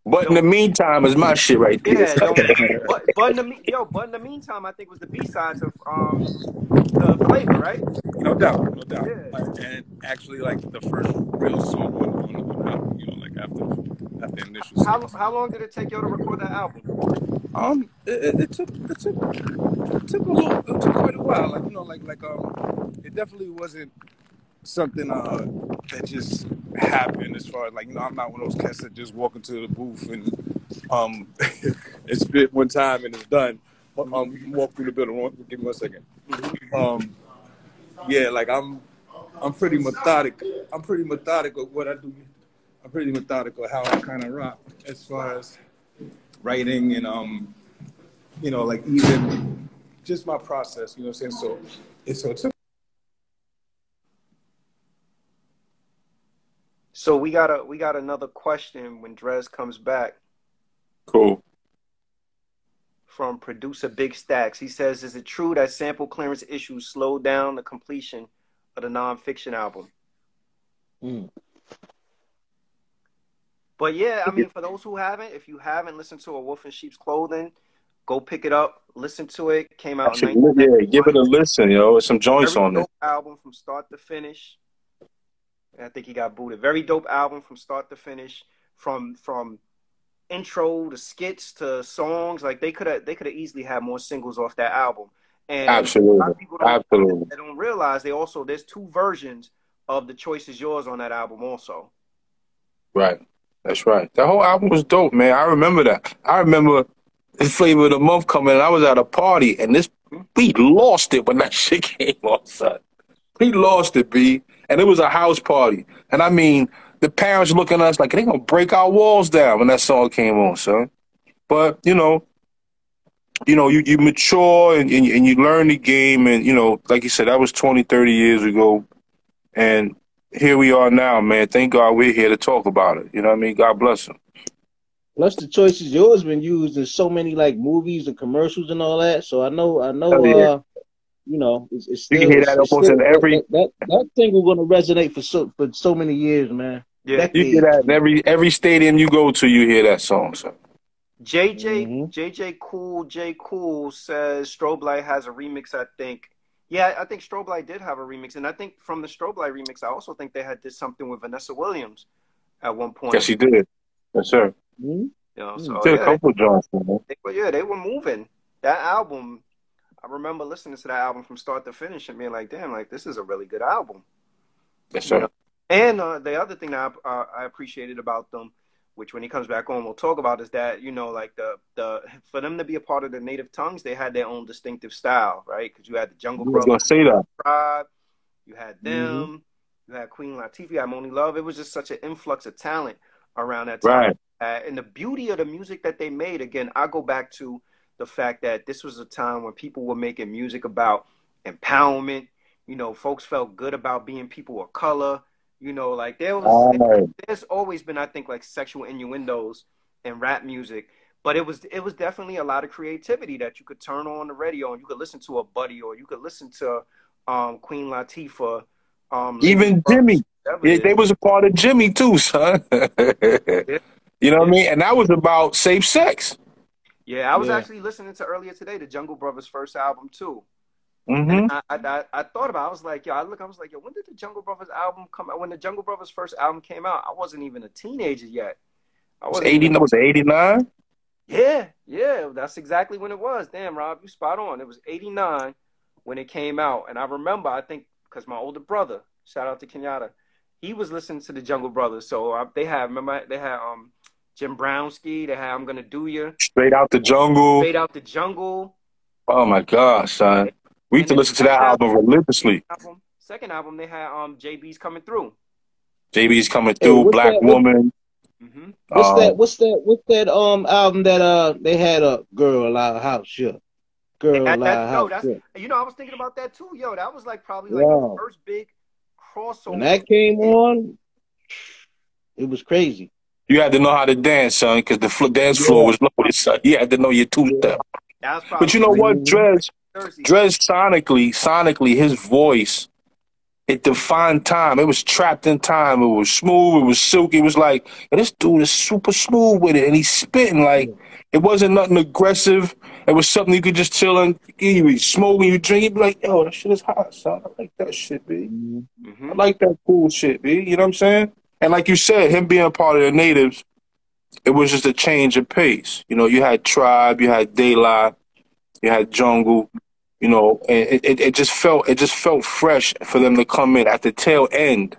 But in the meantime, is my shit right there. Yeah, yo, but, but in the yo, but in the meantime, I think was the B sides of um the flavor, right? No doubt, no doubt. Yeah. Like, and actually, like the first real song on, on, on the album, you know, like after after initial. How singles. how long did it take y'all to record that album? Um, it, it, it took it took it took a little, it took quite a while. Like you know, like like um, it definitely wasn't something uh that just happened. As far as like you know, I'm not one of those cats that just walk into the booth and um, and spit one time and it's done. Um, walk through the building. Give me one second. Um, yeah, like I'm I'm pretty methodic. I'm pretty methodical what I do. I'm pretty methodical how I kind of rock as far as writing and um, you know, like even just my process. You know what I'm saying? So, it's so it So we got a we got another question when Dres comes back Cool. from producer Big Stacks. He says, "Is it true that sample clearance issues slowed down the completion of the nonfiction album?" Mm. But yeah, I mean, for those who haven't, if you haven't listened to A Wolf in Sheep's Clothing, go pick it up, listen to it. Came out in Yeah, give it a listen, yo. There's some joints Very on it. album from start to finish. I think he got booted. Very dope album from start to finish, from from intro to skits to songs. Like they could have they could have easily had more singles off that album. And a lot Absolutely. of people don't, Absolutely. they don't realize they also there's two versions of the Choice Is Yours on that album also. Right. That's right. That whole album was dope, man. I remember that. I remember the flavor of the month coming. And I was at a party, and this hmm? we lost it when that shit came on, son. We lost it, B. And it was a house party. And I mean, the parents looking at us like they gonna break our walls down when that song came on, son. But you know, you know, you, you mature and, and, and you learn the game, and you know, like you said, that was 20, 30 years ago, and here we are now, man. Thank God we're here to talk about it. You know what I mean? God bless him. Plus, the choice is yours been used in so many like movies and commercials and all that. So I know, I know, Oh, yeah. uh, you know, it's, it's You still, can hear that it's almost still- in every- that, that that single gonna resonate for so for so many years, man. Yeah. You hear that in every every stadium you go to, you hear that song, son. JJ Mhm. JJ Cool J Cool says Strobe Light has a remix. I think. Yeah, I think Strobe Light did have a remix, and I think from the Strobe Light remix, I also think they had did something with Vanessa Williams at one point. Yes, he did. Yes, sir. Mhm. You know, Mm. so did a couple of joints, man. they, well, yeah, they were moving. That album, I remember listening to that album from start to finish and being like, "Damn, like this is a really good album." Yes, sir. And uh, the other thing that I, uh, I appreciated about them, which when he comes back on, we'll talk about, is that you know, like the the for them to be a part of the native tongues, they had their own distinctive style, right? Because you had the Jungle Brothers gonna say that. tribe, you had them, you had Queen Latifah, you had Monie Love. It was just such an influx of talent around that time. Right. Uh, and the beauty of the music that they made, again, I go back to the fact that this was a time when people were making music about empowerment. You know, folks felt good about being people of color. You know, like there was, Right. there's always been, I think, like sexual innuendos in rap music, but it was it was definitely a lot of creativity that you could turn on the radio and you could listen to a Buddy or you could listen to um, Queen Latifah. Um, Even Jimmy. Yeah, it they was a part of Jimmy too, son. you know what I mean? And that was about safe sex. Yeah, I was Yeah. actually listening to earlier today the Jungle Brothers' first album too. hmm And I, I, I, I thought about. it. I was like, yo, I look. I was like, yo, when did the Jungle Brothers album come out? When the Jungle Brothers' first album came out, I wasn't even a teenager yet. I It was eighty. even- Was eighty nine? Yeah, yeah, that's exactly when it was. Damn, Rob, you spot on. It was '89 when it came out, and I remember. I think because my older brother, shout out to Kenyatta, he was listening to the Jungle Brothers. So uh, they had remember they had um Jimbrowski. They had I'm gonna do you Straight out the jungle. straight out the jungle. Oh my gosh, son. We used to listen to that album religiously. Album second album they had um JB's coming through. JB's coming through. what's Black that- what- woman. hmm What's Um, that? What's that? What's that? Um, album that uh they had a girl our house. Yeah. Girl, That, lie, that, how yo, that's you know I was thinking about that too. Yo, that was like probably like Wow. the first big crossover. When that came on, it was crazy. You had to know how to dance, son, because the fl- dance floor was loaded, son. You had to know your two step. But you know what, Dres? Dres sonically, sonically, his voice, it defined time. It was trapped in time. It was smooth. It was silky. It was like, "Yo, this dude is super smooth with it, and he's spitting like it wasn't nothing aggressive. It was something you could just chill and you be smoking, you drink. You'd be like, "Yo, that shit is hot, son. I like that shit, b. I Mhm. like that cool shit, b. You know what I'm saying? And like you said, him being a part of the natives, it was just a change of pace. You know, you had Tribe, you had Daylight, you had Jungle. You know, and it, it, it just felt it just felt fresh for them to come in at the tail end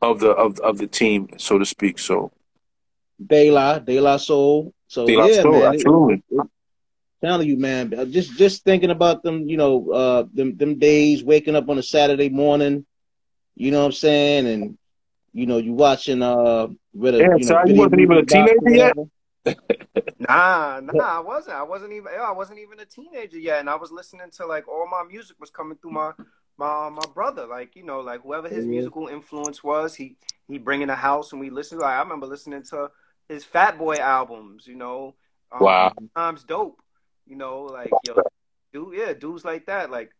of the of of the team, so to speak. So De La, De La Soul. So De La yeah, Soul, man. it- absolutely. telling you, man, uh, just just thinking about them, you know, uh, them them days, waking up on a Saturday morning, you know what I'm saying, and you know, you watching uh, with a, Yeah, you so know, you wasn't even a music box or teenager yet? Nah, nah, I wasn't. I wasn't even. yo, I wasn't even a teenager yet, and I was listening to like all my music was coming through my my my brother. Like you know, like whoever his Mhm. musical influence was, he he bring in the house and we listen. Like I remember listening to his Fat Boy albums. You know, um, Wow. times dope. You know, like yo, dude, yeah, dudes like that, like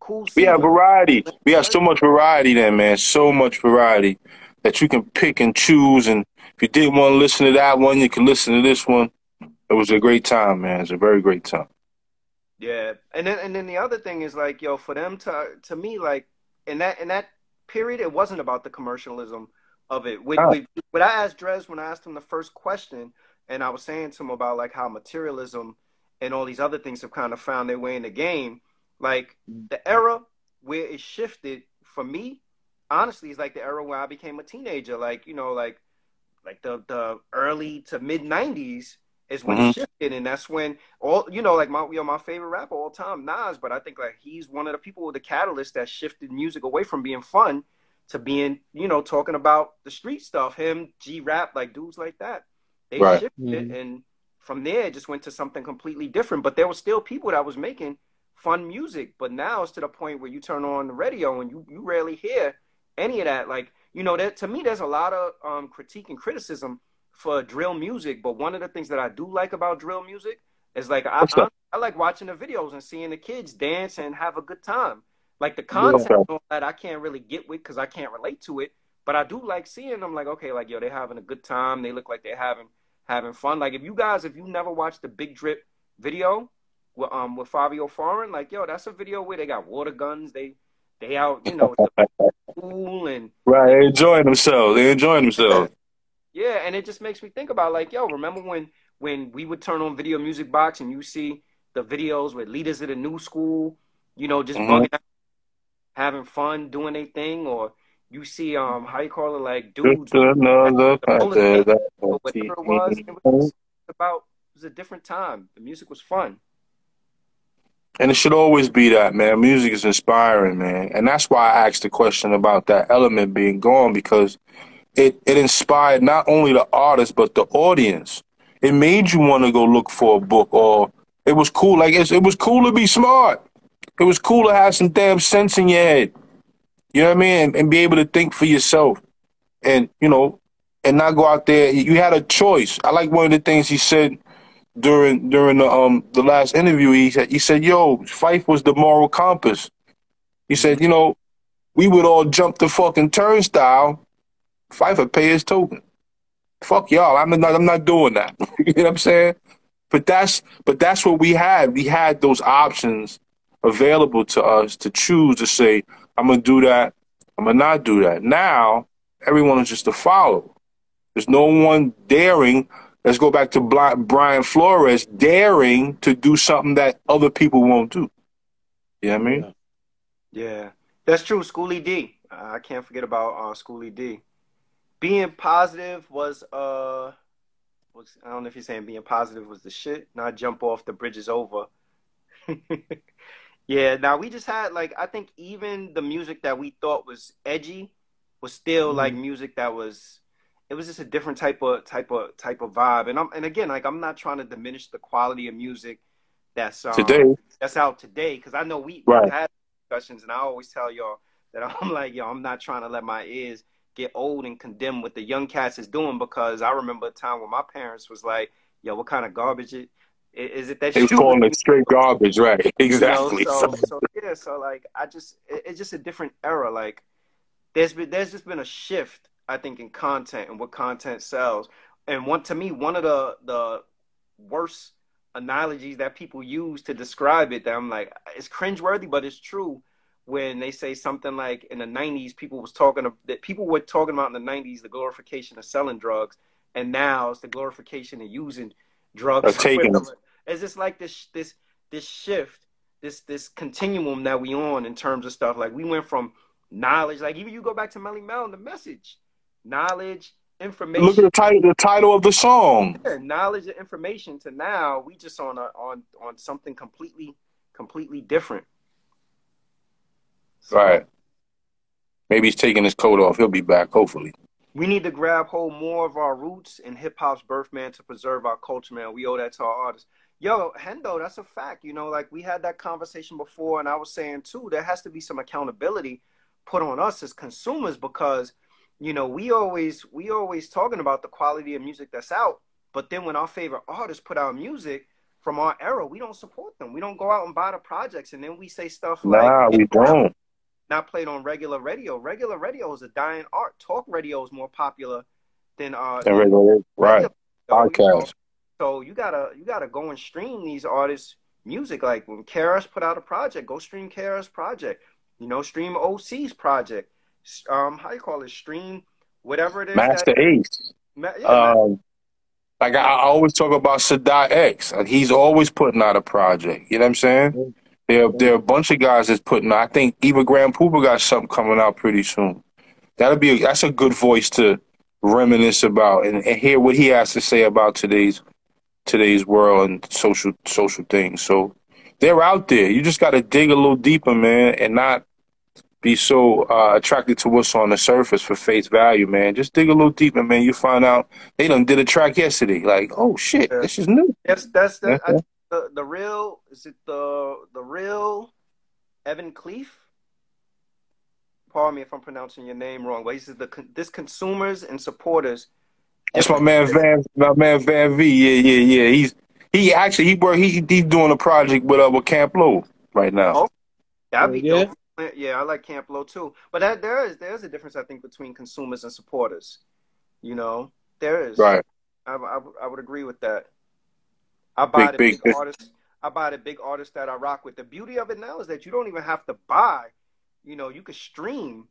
cool. We have variety. We have so much variety then, man. So much variety that you can pick and choose. And if you didn't want to listen to that one, you can listen to this one. It was a great time, man. It was a very great time. Yeah, and then and then the other thing is like, yo, for them to to me like in that in that period, it wasn't about the commercialism of it. When, when, I asked Dres, when I asked him the first question, and I was saying to him about like how materialism and all these other things have kind of found their way in the game, like the era where it shifted for me, honestly, is like the era where I became a teenager. Like you know, like like the the early to mid '90s is when Mhm. it shifted, and that's when all you know, like my you know my favorite rapper all time, Nas. But I think like he's one of the people with the catalyst that shifted music away from being fun to being you know talking about the street stuff. Him, G Rap, like dudes like that. They Right. shifted, it, and from there it just went to something completely different. But there were still people that was making fun music. But now it's to the point where you turn on the radio and you you rarely hear any of that. Like you know, that to me, there's a lot of um, critique and criticism for drill music. But one of the things that I do like about drill music is like I, I. I like watching the videos and seeing the kids dance and have a good time. Like the concept Yeah. that I can't really get with because I can't relate to it. But I do like seeing them. Like okay, like yo, they're having a good time. They look like they're having having fun. Like if you guys, if you never watched the Big Drip video with um with Fivio Foreign, like yo, that's a video where they got water guns. They they out, you know, pool and Right. They're enjoying themselves. They're enjoying themselves. yeah, and it just makes me think about like, yo, remember when when we would turn on Video Music Box and you see the videos with leaders of the new school, you know, just Mhm. bugging out, having fun, doing their thing, or you see um how you call it like dudes Just another Only factor or whatever it was. It was about it was a different time. The music was fun. And it should always be that, man. Music is inspiring, man. And that's why I asked the question about that element being gone because it, it inspired not only the artist, but the audience. It made you want to go look for a book or it was cool. Like it was cool to be smart. It was cool to have some damn sense in your head. You know what I mean? And, and be able to think for yourself and, you know, and not go out there. You had a choice. I like one of the things he said during during the um the last interview he said he said yo Phife was the moral compass. He said you know we would all jump the fucking turnstile. Phife would pay his token. Fuck y'all. I'm not I'm not doing that. You know what I'm saying? But that's but that's what we had. We had those options available to us to choose to say I'm gonna do that I'm gonna not do that. Now everyone is just a follow there's no one daring Let's go back to Brian Flores daring to do something that other people won't do. You know what I mean? Yeah, that's true. Schoolly D. I can't forget about uh, Schoolly D. Being positive was uh, was I don't know if you're saying being positive was the shit. Not jump off the bridge is over. yeah. Now we just had like I think even the music that we thought was edgy was still like music that was. It was just a different type of type of type of vibe, and I'm and again like I'm not trying to diminish the quality of music that's um, Today. that's out today. Because I know we Right. we had discussions, and I always tell y'all that I'm like, yo, I'm not trying to let my ears get old and condemn what the young cats is doing because I remember a time when my parents was like, yo, what kind of garbage it, is it that you calling it straight garbage, right? Exactly. you know, so, so yeah, so like I just it, it's just a different era. Like there's been there's just been a shift, I think, in content and what content sells. And one to me, one of the the worst analogies that people use to describe it that I'm like it's cringeworthy, but it's true. When they say something like in the '90s, people was talking of, that people were talking about in the '90s the glorification of selling drugs, and now it's the glorification of using drugs. Taking it. It's just like this this this shift, this this continuum that we on in terms of stuff. Like we went from knowledge, like even you go back to Melle Mel and the message, knowledge, information, Look at the title. The title of the song. yeah, knowledge and information to now we just on a, on on something completely completely different. So Right. Maybe he's taking his coat off. He'll be back. Hopefully. We need to grab hold more of our roots in hip hop's birth, man, to preserve our culture, man. We owe that to our artists. Yo, Hendo, that's a fact. You know, like we had that conversation before, and I was saying too, there has to be some accountability put on us as consumers because, you know, we always we always talking about the quality of music that's out, but then when our favorite artists put out music from our era, we don't support them. We don't go out and buy the projects, and then we say stuff like Nah, we don't. not played on regular radio. Regular radio is a dying art. Talk radio is more popular than uh And regular, right? radio. So, you know, so you gotta you gotta go and stream these artists' music. Like when KRS put out a project, go stream KRS project. You know, stream OC's project. S- Um, how you call it? Stream whatever it is. Masta Ace. ma- yeah, Um, like I, I always talk about Sadat X. Like he's always putting out a project. You know what I'm saying? There, there are a bunch of guys that's putting. I think even Grand Puba got something coming out pretty soon. That'll be a, that's a good voice to reminisce about and, and hear what he has to say about today's today's world and social social things. So they're out there. You just got to dig a little deeper, man, and not be so uh, attracted to what's on the surface for face value, man. Just dig a little deeper, man. You find out they done did a track yesterday. Like, oh shit, Yeah. this is new. that's that's the, I the the real is it the the real Evan Cleef. Pardon me if I'm pronouncing your name wrong, but he says the this consumers and supporters. That's my man Van, my man Van V. Yeah, yeah, yeah. He's he actually he work he he's doing a project with uh with Camp Lo right now. Oh. That'd be Yeah. dope. Yeah, I like Camp Lo too. But that, there is there's a difference I think between consumers and supporters. You know, there is. Right. I, I, would- I would agree with that. I buy Big, the big big, artists. I buy the big artists that I rock with. The beauty of it now is that you don't even have to buy. You know, you could stream.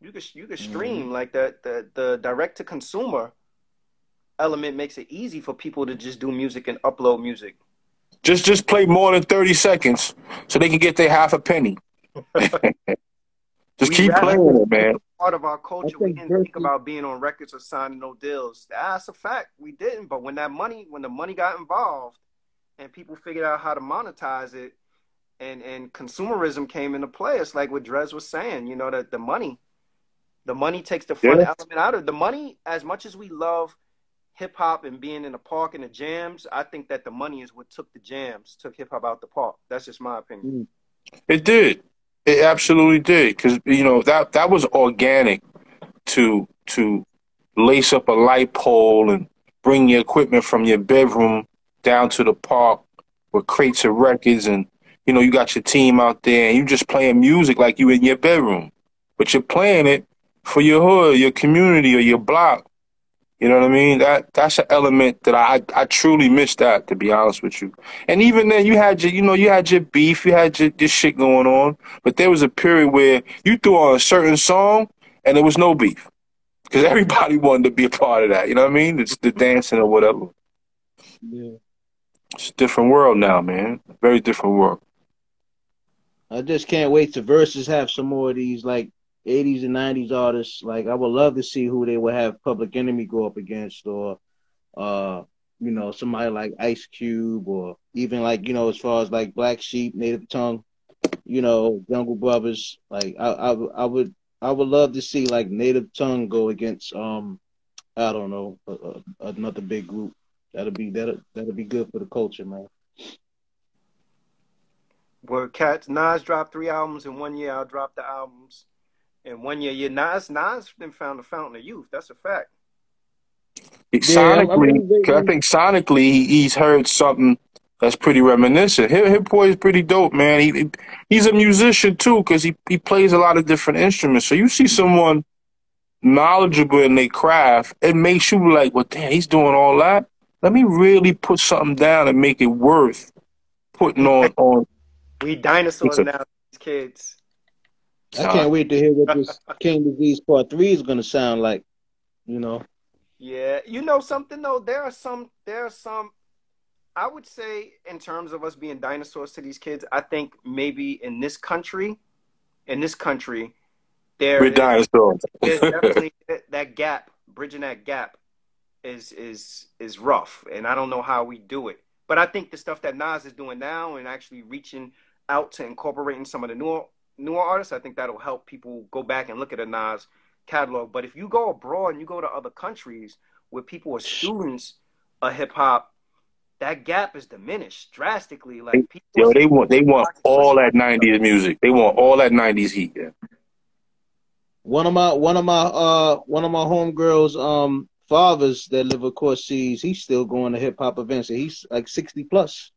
You could you could stream Mm-hmm. like the the the direct to consumer element makes it easy for people to just do music and upload music. Just just play more than thirty seconds so they can get their half a penny. just We keep rap- playing it, man. part of our culture. We didn't think about being on records or signing no deals. That's a fact. We didn't. But when that money, when the money got involved, and people figured out how to monetize it, and and consumerism came into play, it's like what Dres was saying. You know that the money, the money takes the fun Yeah. element out of it. the money. As much as we love hip hop and being in the park and the jams, I think that the money is what took the jams, took hip hop out the park. That's just my opinion. It did. It absolutely did. Because you know that that was organic to to lace up a light pole and bring your equipment from your bedroom down to the park with crates of records and you know you got your team out there and you just playing music like you in your bedroom, but you're playing it for your hood, your community, or your block. You know what I mean? That that's an element that I I truly miss that to be honest with you. And even then, you had your, you know, you had your beef, you had your, your shit going on. But there was a period where you threw on a certain song and there was no beef because everybody wanted to be a part of that. You know what I mean? It's the dancing or whatever. Yeah. It's a different world now, man. Very different world. I just can't wait to verses have some more of these like 80s and 90s artists. Like I would love to see who they would have Public Enemy go up against, or uh, you know, somebody like Ice Cube, or even like you know, as far as like Black Sheep, Native Tongue, you know, Jungle Brothers. Like I, I, I would, I would love to see like Native Tongue go against um, I don't know, a, a, another big group. That'll be that that'll be good for the culture, man. where cats Nas dropped three albums in one year. I'll drop the albums in one year. Yeah, Nas Nas then found the fountain of youth. That's a fact. sonically, I mean, I think sonically he's heard something that's pretty reminiscent. Hip, Hit-Boy is pretty dope, man. He, he- he's a musician too because he, he plays a lot of different instruments. So you see someone knowledgeable in their craft, it makes you like, well, damn, he's doing all that. Let me really put something down and make it worth putting on on. We dinosaurs a- now, these kids. I can't wait to hear what this King Disease Part Three is gonna sound like. You know, Yeah, you know something though. There are some. There are some. I would say, in terms of us being dinosaurs to these kids, I think maybe in this country, in this country, there We're is- dinosaurs. there's definitely that- that gap, bridging that gap, is is is rough, and I don't know how we do it. But I think the stuff that Nas is doing now and actually reaching out to incorporating some of the newer newer artists, I think that'll help people go back and look at a Nas catalog. But if you go abroad and you go to other countries where people are students of hip hop, that gap is diminished drastically. Like people, Yo, they want they want all that '90s music. They want all that '90s heat. Yeah. one of my one of my uh one of my homegirls um fathers that live across seas, he's still going to hip hop events. and He's like sixty plus.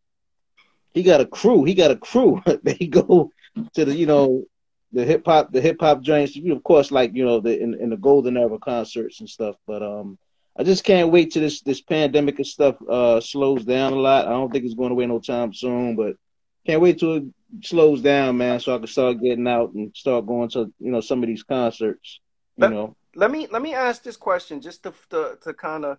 He got a crew. He got a crew. they go to the you know the hip hop the hip hop joints. You of course, like you know the in, in the golden era concerts and stuff. But um, I just can't wait till this this pandemic and stuff uh slows down a lot. I don't think it's going away no time soon, but can't wait till it slows down, man, so I can start getting out and start going to you know some of these concerts. You Let- know, let me let me ask this question just to to, to kind of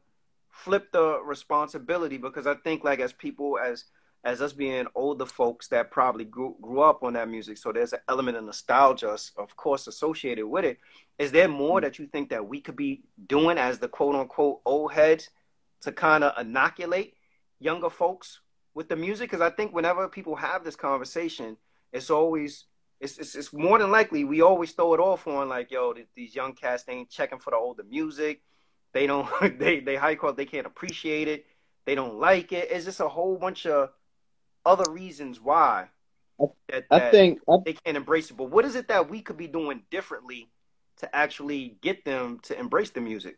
flip the responsibility because I think like as people as as us being older folks that probably grew, grew up on that music, so there's an element of nostalgia, of course, associated with it. Is there more mm-hmm. that you think that we could be doing as the quote unquote old heads to kind of inoculate younger folks with the music? Because I think whenever people have this conversation, it's always it's, it's it's more than likely we always throw it off on like yo these young cats they ain't checking for the older music they don't they they high quality they can't appreciate it they don't like it it's just a whole bunch of other reasons why that, I think they can't embrace it but what is it that we could be doing differently to actually get them to embrace the music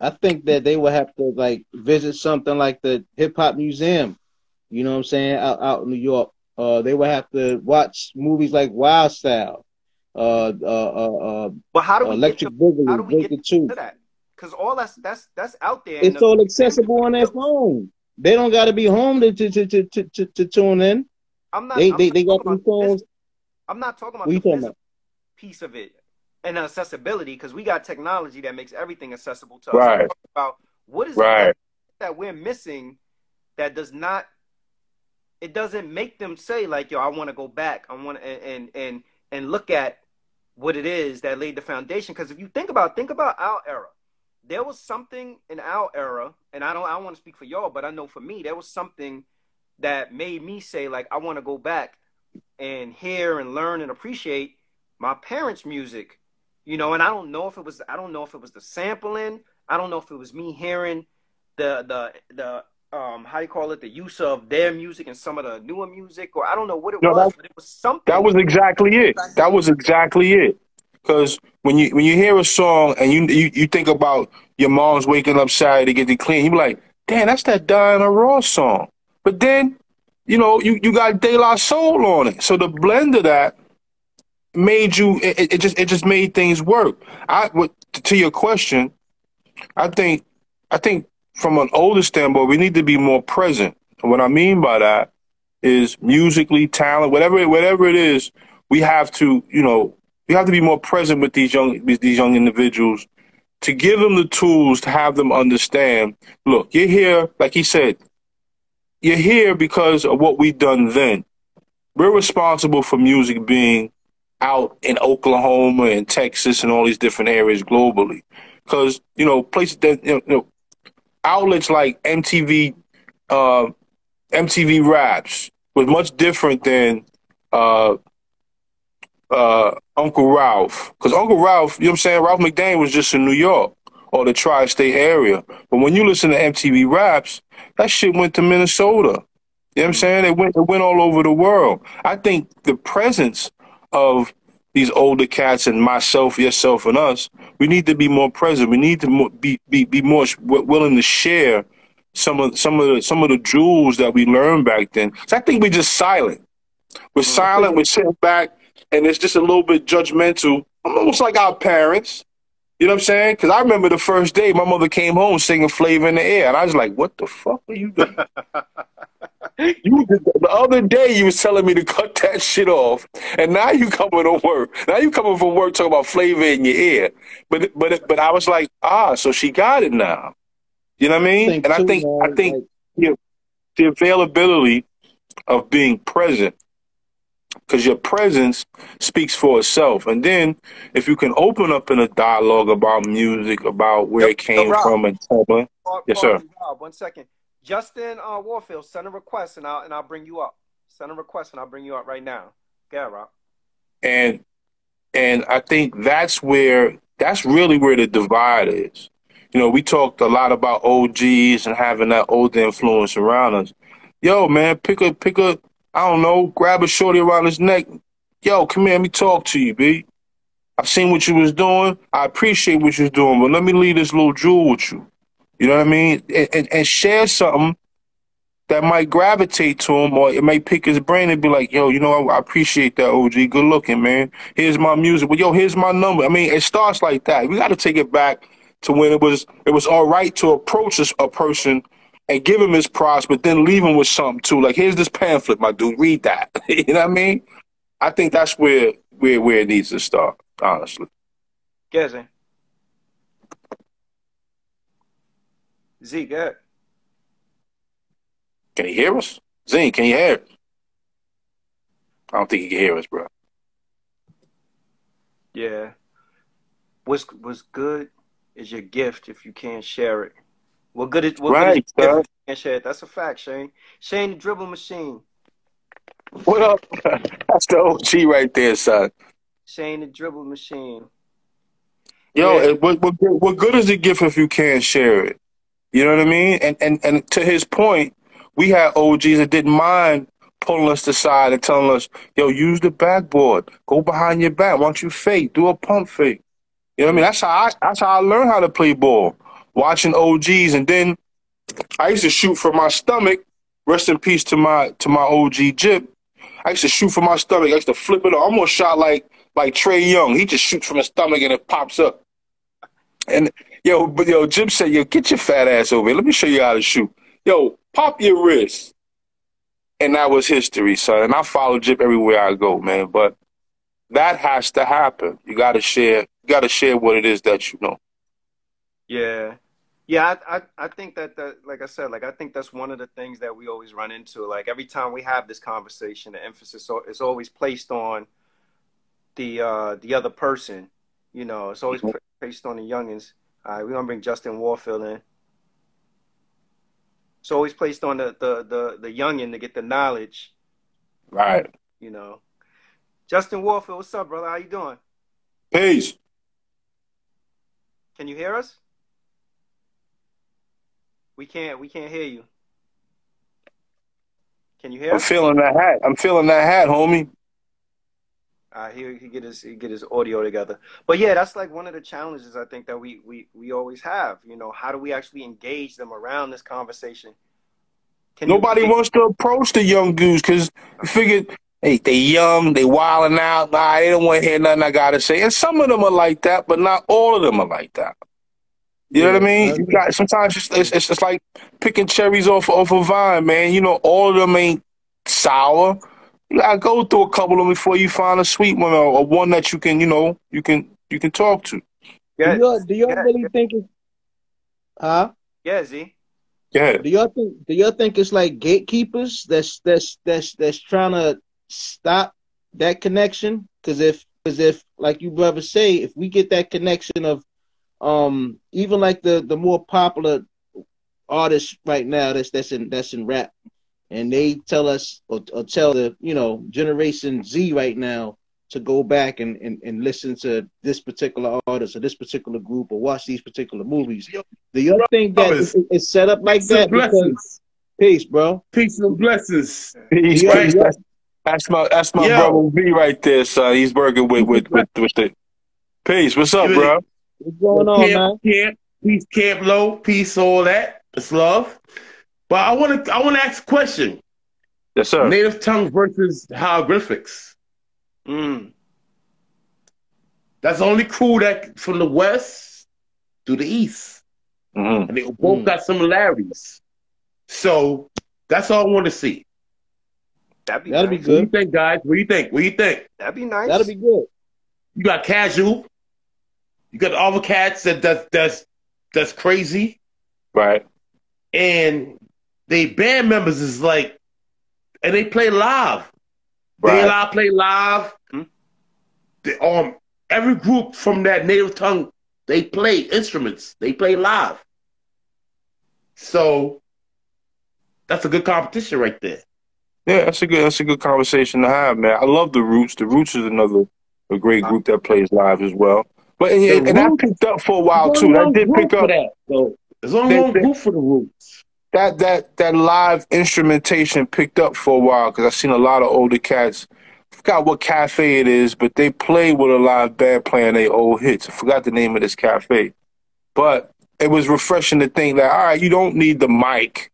I think that they would have to like visit something like the hip hop museum. You know what I'm saying? Out out in New York. Uh, they would have to watch movies like Wild Style, uh, uh, uh, uh, but how do we Electric get them how do we get to that because all that's that's that's out there It's all accessible on their phone. They don't got to be home to to, to, to, to, to to tune in. I'm not They I'm they, not they got talking about phones. I'm not talking about the talking about? piece of it and accessibility because we got technology that makes everything accessible to us. Right. I'm about what is Right. it that we're missing that does not it doesn't make them say like yo I want to go back I want and and and and look at what it is that laid the foundation because if you think about think about our era there was something in our era and I don't I don't want to speak for y'all but I know for me there was something that made me say like I want to go back and hear and learn and appreciate my parents' music, you know. And I don't know if it was I don't know if it was the sampling. I don't know if it was me hearing the the the um how you call it the use of their music and some of the newer music, or I don't know what it No, was, that- but it was something. That was exactly it. That was exactly it. Because when you when you hear a song and you, you you think about your mom's waking up Saturday to get it clean, you be like, "Damn, that's that Diana Ross song." But then, you know, you, you got De La Soul on it, so the blend of that made you. It, it- it just it just made things work. I to your question, I think I think from an older standpoint, we need to be more present. And what I mean by that is musically, talent, whatever whatever it is, we have to, you know, we have to be more present with these young with these young individuals to give them the tools to have them understand. Look, you're here, like he said, you're here because of what we've done then. We're responsible for music being out in Oklahoma and Texas and all these different areas globally. Because, you know, places that, you know, outlets like MTV, uh, MTV Raps was much different than uh, uh, Uncle Ralph. Because Uncle Ralph, you know what I'm saying? Ralph McDaniel was just in New York or the tri state area. But when you listen to MTV Raps, that shit went to Minnesota. You know what I'm saying? It went it went all over the world. I think the presence of these older cats and myself, yourself, and us, we need to be more present. We need to be be be more willing to share some of some of the some of the jewels that we learned back then. So I think we're just silent. We're silent. We're sitting back, and it's just a little bit judgmental, I'm almost like our parents. You know what I'm saying? Because I remember the first day my mother came home singing "Flavor in the Air," and I was like, "What the fuck are you doing?" You the other day you was telling me to cut that shit off, and now you coming to work. Now you coming from work talking about flavor in your ear. But but but I was like, ah, so she got it now. You know what I mean? think and I think I think like- you the availability of being present, because your presence speaks for itself. And then if you can open up in a dialogue about music, about where Yo, it came from, and. Pause- Yes, sir. Rob, one second. Justin uh, Warfield, send a request and I'll and I'll bring you up. Send a request and I'll bring you up right now. Yeah, Rob. and and I think that's where that's really where the divide is. You know, we talked a lot about OGs and having that older influence around us. Yo, man, pick a pick a I don't know, grab a shorty around his neck. Yo, come here, let me talk to you, B. I've seen what you was doing. I appreciate what you're doing, but let me leave this little jewel with you. You know what I mean? And, and, and share something that might gravitate to him, or it may pick his brain and be like, "Yo, you know, I, I appreciate that, OG. Good looking, man. Here's my music. But yo, here's my number. I mean, it starts like that. We got to take it back to when it was it was all right to approach a, a person and give him his props, but then leave him with something too. Like, here's this pamphlet, my dude. Read that. you know what I mean? I think that's where where where it needs to start. Honestly, Gazzy. Z, go ahead. can he hear us? Zane, can you hear? us? I don't think he can hear us, bro. Yeah. What's what's good is your gift if you can't share it. What good is what Right, good is sir. gift if you can't share it? That's a fact, Shane. Shane the dribble machine. What up? That's the OG right there, son. Shane the dribble machine. Yo, Yeah. it- what, what, what good is a gift if you can't share it? You know what I mean? And and and to his point, we had OGs that didn't mind pulling us aside and telling us, "Yo, use the backboard, go behind your back. Why don't you fake? Do a pump fake." You know what I mean? That's how I that's how I learned how to play ball, watching OGs, and then I used to shoot from my stomach. Rest in peace to my to my OG Jip. I used to shoot from my stomach. I used to flip it. I almost shot like like Trae Young. He just shoots from his stomach and it pops up. And yo, but yo, Jim said, yo, get your fat ass over here. Let me show you how to shoot. Yo, pop your wrist. And that was history, son. And I follow Jip everywhere I go, man. But that has to happen. You gotta share you gotta share what it is that you know. Yeah. Yeah, I, I I think that that like I said, like I think that's one of the things that we always run into. Like every time we have this conversation, the emphasis is always placed on the uh the other person. You know, it's always Mhm. placed on the youngins. All right, we're gonna bring Justin Warfield in. It's always placed on the the the, the youngin to get the knowledge. Right. You know, Justin Warfield, what's up, brother? How you doing? Peace. Can you hear us? We can't. We can't hear you. Can you hear I'm us? feeling that hat. I'm feeling that hat, homie. Uh, he he get his he get his audio together. But yeah, that's like one of the challenges I think that we we we always have. You know, how do we actually engage them around this conversation? Can you- Nobody wants to approach the young dudes because you figured, hey, they young, they wilding out. Nah, they don't want to hear nothing I gotta say. And some of them are like that, but not all of them are like that. You know what I mean? You got sometimes it's it's, it's just like picking cherries off off a vine, man. You know, all of them ain't sour. You gotta go through a couple of them before you find a sweet one or, or one that you can, you know, you can you can talk to. Yeah, Do y'all, do y'all yeah, really think it's huh? yeah, Z. Yeah. Do y'all think do y'all think it's like gatekeepers that's that's that's that's trying to stop that connection? Because if because if like you brothers say, if we get that connection of um even like the the more popular artists right now that's that's in that's in rap and they tell us or, or tell the you know generation Z right now to go back and, and, and listen to this particular artist or this particular group or watch these particular movies. Do y'all think that it's, it's set up like that? Because. Peace, bro. Peace and blessings. He's Yeah, crazy. yeah. That's, that's my that's my Yo. brother V right there, son. He's working with with with, with the peace. What's up, Give it- bro? What's going on, man? camp, camp, peace, camp lo, peace, all that. It's love. But I want to, I want to ask a question: Yes, sir. native tongue versus hieroglyphics. Mm. That's the only crew that from the west to the east, hmm and they both Mm. got similarities. So that's all I want to see. That'd be That'll be nice. What do you think, guys? What do you think? What do you think? That'd be nice. That'd be good. You got casual. You got all the cats that that's that's that's crazy, Right. and they band members is like, and they play live. They Right. live play live. Hmm. They, um, every group from that native tongue, they play instruments. They play live. So that's a good competition right there. Yeah, that's a good that's a good conversation to have, man. I love the Roots. The Roots is another a great group that plays live as well. But and, The and that picked up for a while too. That did pick for up that. So there's only They- one they- group for the roots. that that that live instrumentation picked up for a while because I've seen a lot of older cats. Forgot what cafe it is, but they play with a live band playing their old hits. I forgot the name of this cafe, but it was refreshing to think that all right, you don't need the mic,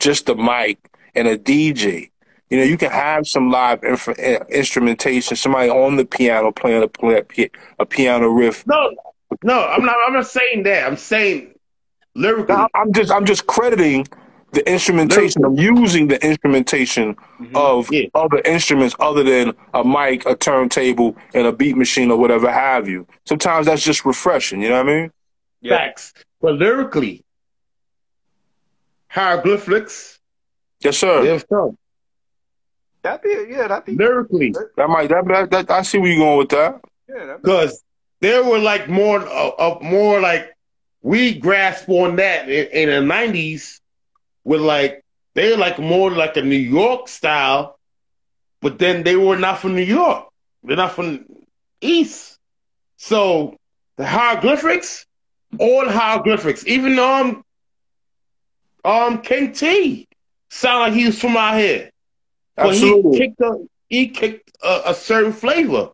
just the mic and a DJ. You know, you can have some live inf- instrumentation, somebody on the piano playing a, play, a piano riff. No, no, I'm not. I'm not saying that. I'm saying lyrically. Now, I'm just I'm just crediting the instrumentation. I'm using the instrumentation mm-hmm. of Yeah. other instruments other than a mic, a turntable, and a beat machine or whatever have you. Sometimes that's just refreshing. You know what I mean? Yeah. Facts. But lyrically, hieroglyphics, Yes, sir. Yes, some. That'd be yeah. That'd be Lyrically, That might that, that, that I see where you're going with that. yeah. That'd be, because there were like more of of more like we grasp on that in, in the '90s with like they're like more like a New York style, but then they were not from New York. They're not from East. So the hieroglyphics, all hieroglyphics, even um um King T sound like he was from out here. But he kicked a he kicked a, a certain flavor.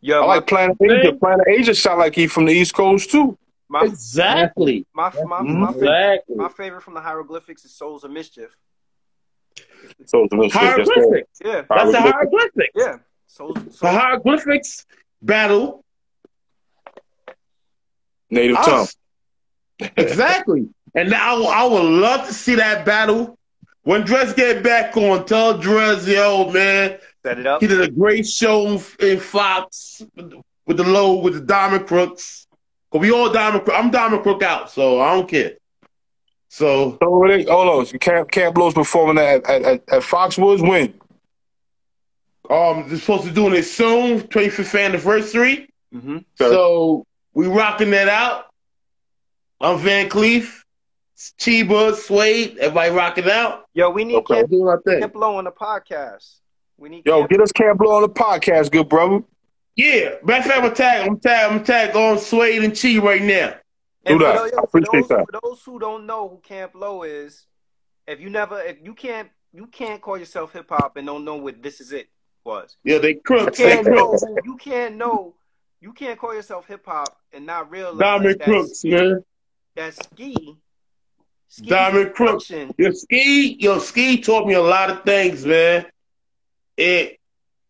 yeah. I like Planet Asia. Planet Asia sound like he from the East Coast too. my, Exactly. my, my, my, mm-hmm. favorite, Exactly. my favorite from the hieroglyphics is Souls of Mischief. So it's a mistake. That's good. Hieroglyphics. Yeah. That's a Hieroglyphics. hieroglyphic. Yeah. Souls. The hieroglyphics battle Native tongue. exactly. And now I would love to see that battle. When Dres get back on, tell Dres, yo, man, set it up. he did a great show in Fox with the low, with the Diamond Crooks. Cause we all Diamond Crook. I'm Diamond Crook out, so I don't care. So So what they, hold on. Camp Camp Lo's performing at at, at, at Foxwoods. When? um, they're supposed to do it soon, 25th anniversary. Mm-hmm. So we rocking that out. I'm Van Cleef, Chiba, Suede, everybody rocking out. Yo, we need Okay. Camp, Doing our thing. Camp Lo on the podcast. We need Yo, Camp- get us Camp Lo on the podcast, good brother. Yeah, matter of fact, I'm tag, I'm tag, I'm tag on Suede and Chi right now. And Do for that. those, yo, I for appreciate those, that. For those who don't know who Camp Lo is, if you never, if you can't, you can't call yourself hip hop and don't know what this is it was. Yeah, they You crooks, they can't know. You can't know. You can't call yourself hip hop and not realize Diamond that Crooks, man. that ski, ski Diamond Crooks. production, Yo, Ski, your Ski taught me a lot of things, man. It,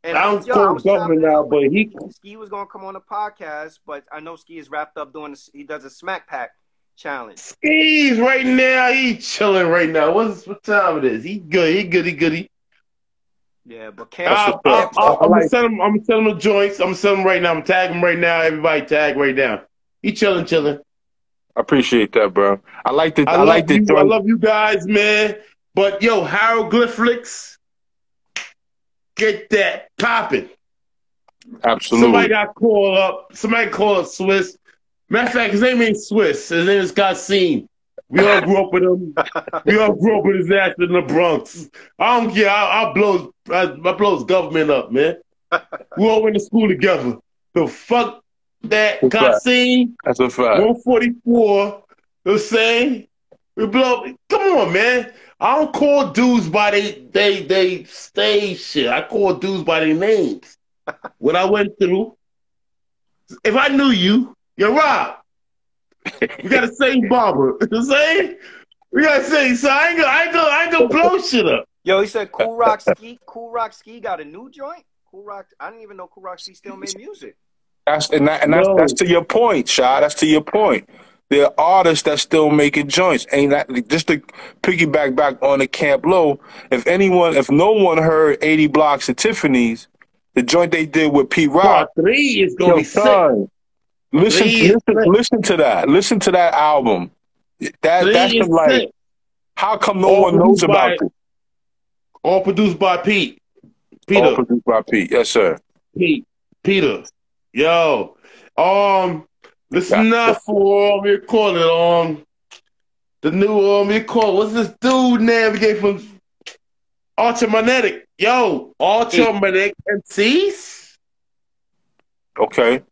And I don't was, yo, I call government now, but he, Ski was gonna come on the podcast, but I know Ski is wrapped up doing. This, he does a smack pack challenge. Ski's right now, he chilling right now. What's what time it is? He good, he goody goody. Yeah, but I, Camp, I, I, I, am gonna send him. I'm gonna send him the joints. I'm gonna send him right now. I'm tagging him right now. Everybody tag right now. He chilling, chilling. I appreciate that, bro. I like the I, I, like you. I love you guys, man. But yo, hieroglyphics, get that popping. Absolutely. Somebody got called up. Somebody called Swiss. Matter of fact, his name ain't Swiss. His name is Kassim. We all grew up with him. We all grew up with his ass in the Bronx. I don't care. I, I blow. I, I blow his government up, man. We all went to school together. The fuck that What's that? Kassim. That's a fact. 144. The saying? We blow. Come on, man. I don't call dudes by they they they stage shit. I call dudes by their names. what I went through. If I knew you, you're Rob. We got the same barber. You know what I'm saying? We got to say, so I ain't gonna, I ain't gonna, I ain't gonna blow shit up. Yo, he said Kool Rock Ski. Kool Rock Ski got a new joint. Cool Rock. I didn't even know Kool Rock Ski still made music. That's and, that, and that's, No. that's to your point, Shy. That's to your point. There are artists that still making joints. Ain't that just to piggyback back on the Camp Lo? If anyone, if no one heard 80 Blocks of Tiffany's, the joint they did with Pete Rock, Part three is gonna be sick. son, listen, listen, listen to that. Listen to that album. That Three that's like, sick. how come no All one knows by- about it? All produced by Pete. All produced by Pete. Yes, sir. Pete. Peter. Yo. Um. Listen Yeah. up for um, we call it um the new um we call what's this dude navigate from Ultramagnetic. Yo, Ultramagnetic MCs. Okay.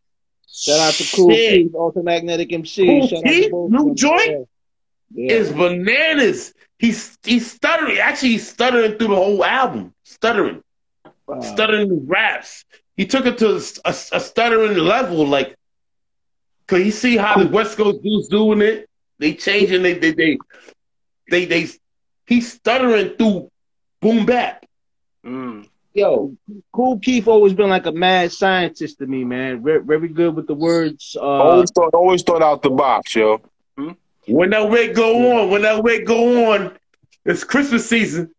Shout out to Cool Shit. Keith, Ultramagnetic MC. Cool Shout out to new joint? Yeah. It's bananas. He's he's stuttering. Actually, he's stuttering through the whole album. Stuttering. Wow. stuttering his raps. He took it to a, a stuttering level. Like, could you see how the West Coast dudes doing it? They changing. They they they they, they he's stuttering through boom bap. Mm. Yo, Kool Keith always been like a mad scientist to me, man. Very, very good with the words. Uh, always thought, always thought out the box, yo. When that wait go on, when that wait go on, it's Christmas season.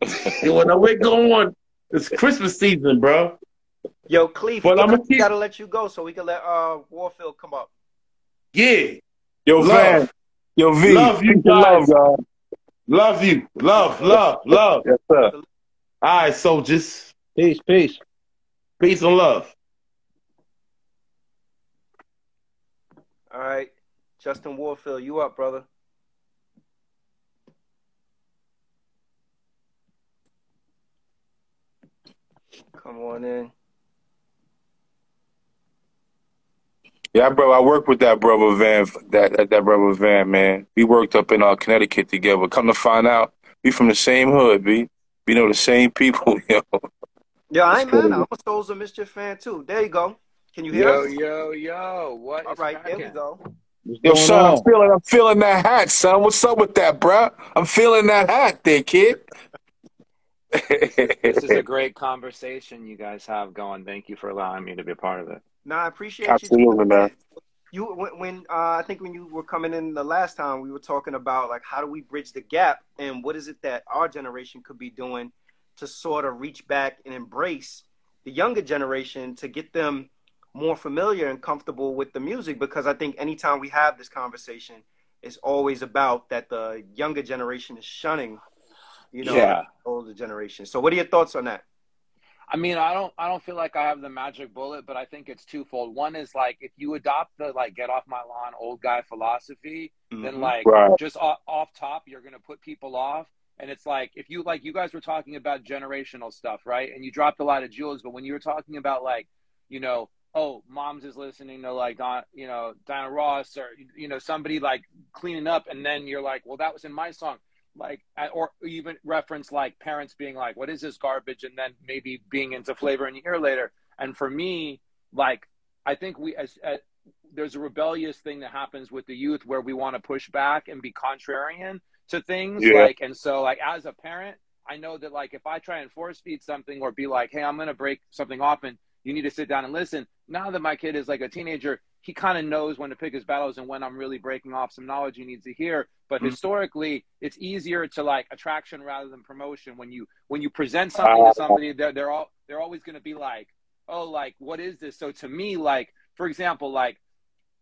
When that wait go on, it's Christmas season, bro. Yo, Cleve, Well, I'ma gotta, keep- gotta let you go so we can let uh Warfield come up. Yeah, Yo, Love. Van. Yo, V. Love you guys. Love, God. love you, love, love, love. Yes, sir. All right, soldiers, peace, peace. peace and love. All right, Justin Warfield, you up, brother? Come on in. Yeah, bro. I worked with that brother Van. That that, that brother Van, man. We worked up in uh, Connecticut together. Come to find out, we from the same hood, b. We know the same people, yo. Yo, I ain't That's mad. cool. I'm a Souls of Mischief fan too. There you go. Can you hear Yo, us? yo, yo. What All is right, there we go. Yo, going son, I'm feeling, I'm feeling that hat, son. What's up with that, bro? I'm feeling that hat, there, kid. This is a great conversation you guys have going. Thank you for allowing me to be a part of it. Nah, I appreciate it. Absolutely, you. man. You when, when uh, I think when you were coming in the last time, we were talking about like how do we bridge the gap and what is it that our generation could be doing to sort of reach back and embrace the younger generation to get them more familiar and comfortable with the music because I think anytime we have this conversation, it's always about that the younger generation is shunning, you know, Yeah. the older generation. So, what are your thoughts on that? I mean, I don't I don't feel like I have the magic bullet, but I think it's twofold. One is like if you adopt the like get off my lawn old guy philosophy, then Mhm. like Right. just off, off top you're going to put people off and it's like if you like you guys were talking about generational stuff, right? And you dropped a lot of jewels, but when you were talking about like, you know, oh, mom's is listening to like Don, you know, Diana Ross or you know somebody like cleaning up and then you're like, well that was in my song like uh, or even reference like parents being like what is this garbage and then maybe being into flavor in your ear later and for me like i think we as, as there's a rebellious thing that happens with the youth where we want to push back and be contrarian to things Yeah. like and so like as a parent i know that like if i try and force feed something or be like hey i'm going to break something off and you need to sit down and listen now that my kid is like a teenager he kind of knows when to pick his battles and when i'm really breaking off some knowledge he needs to hear. But Mhm. historically it's easier to like attraction rather than promotion. When you when you present something to somebody they're, they're all they're always going to be like oh like what is this? So to me like for example like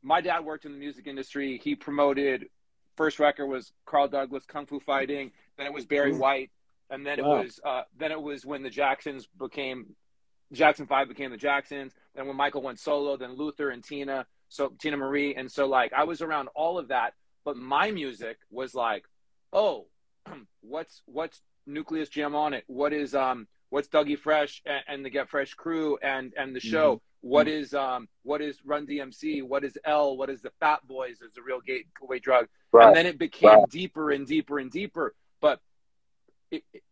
my dad worked in the music industry. He promoted first record was carl douglas kung fu fighting then it was barry white and then Wow. it was uh, then it was when the jacksons became jackson 5 became the jacksons then when michael went solo then luther and tina so teena marie. And so like i was around all of that but my music was like oh what's what's nucleus jam on it? What is um what's dougie fresh and, and the get fresh crew and and the show? What is um what is run dmc what is l? What is the fat boys is a real gateway drug. Right. and then it became Right. deeper and deeper and deeper. But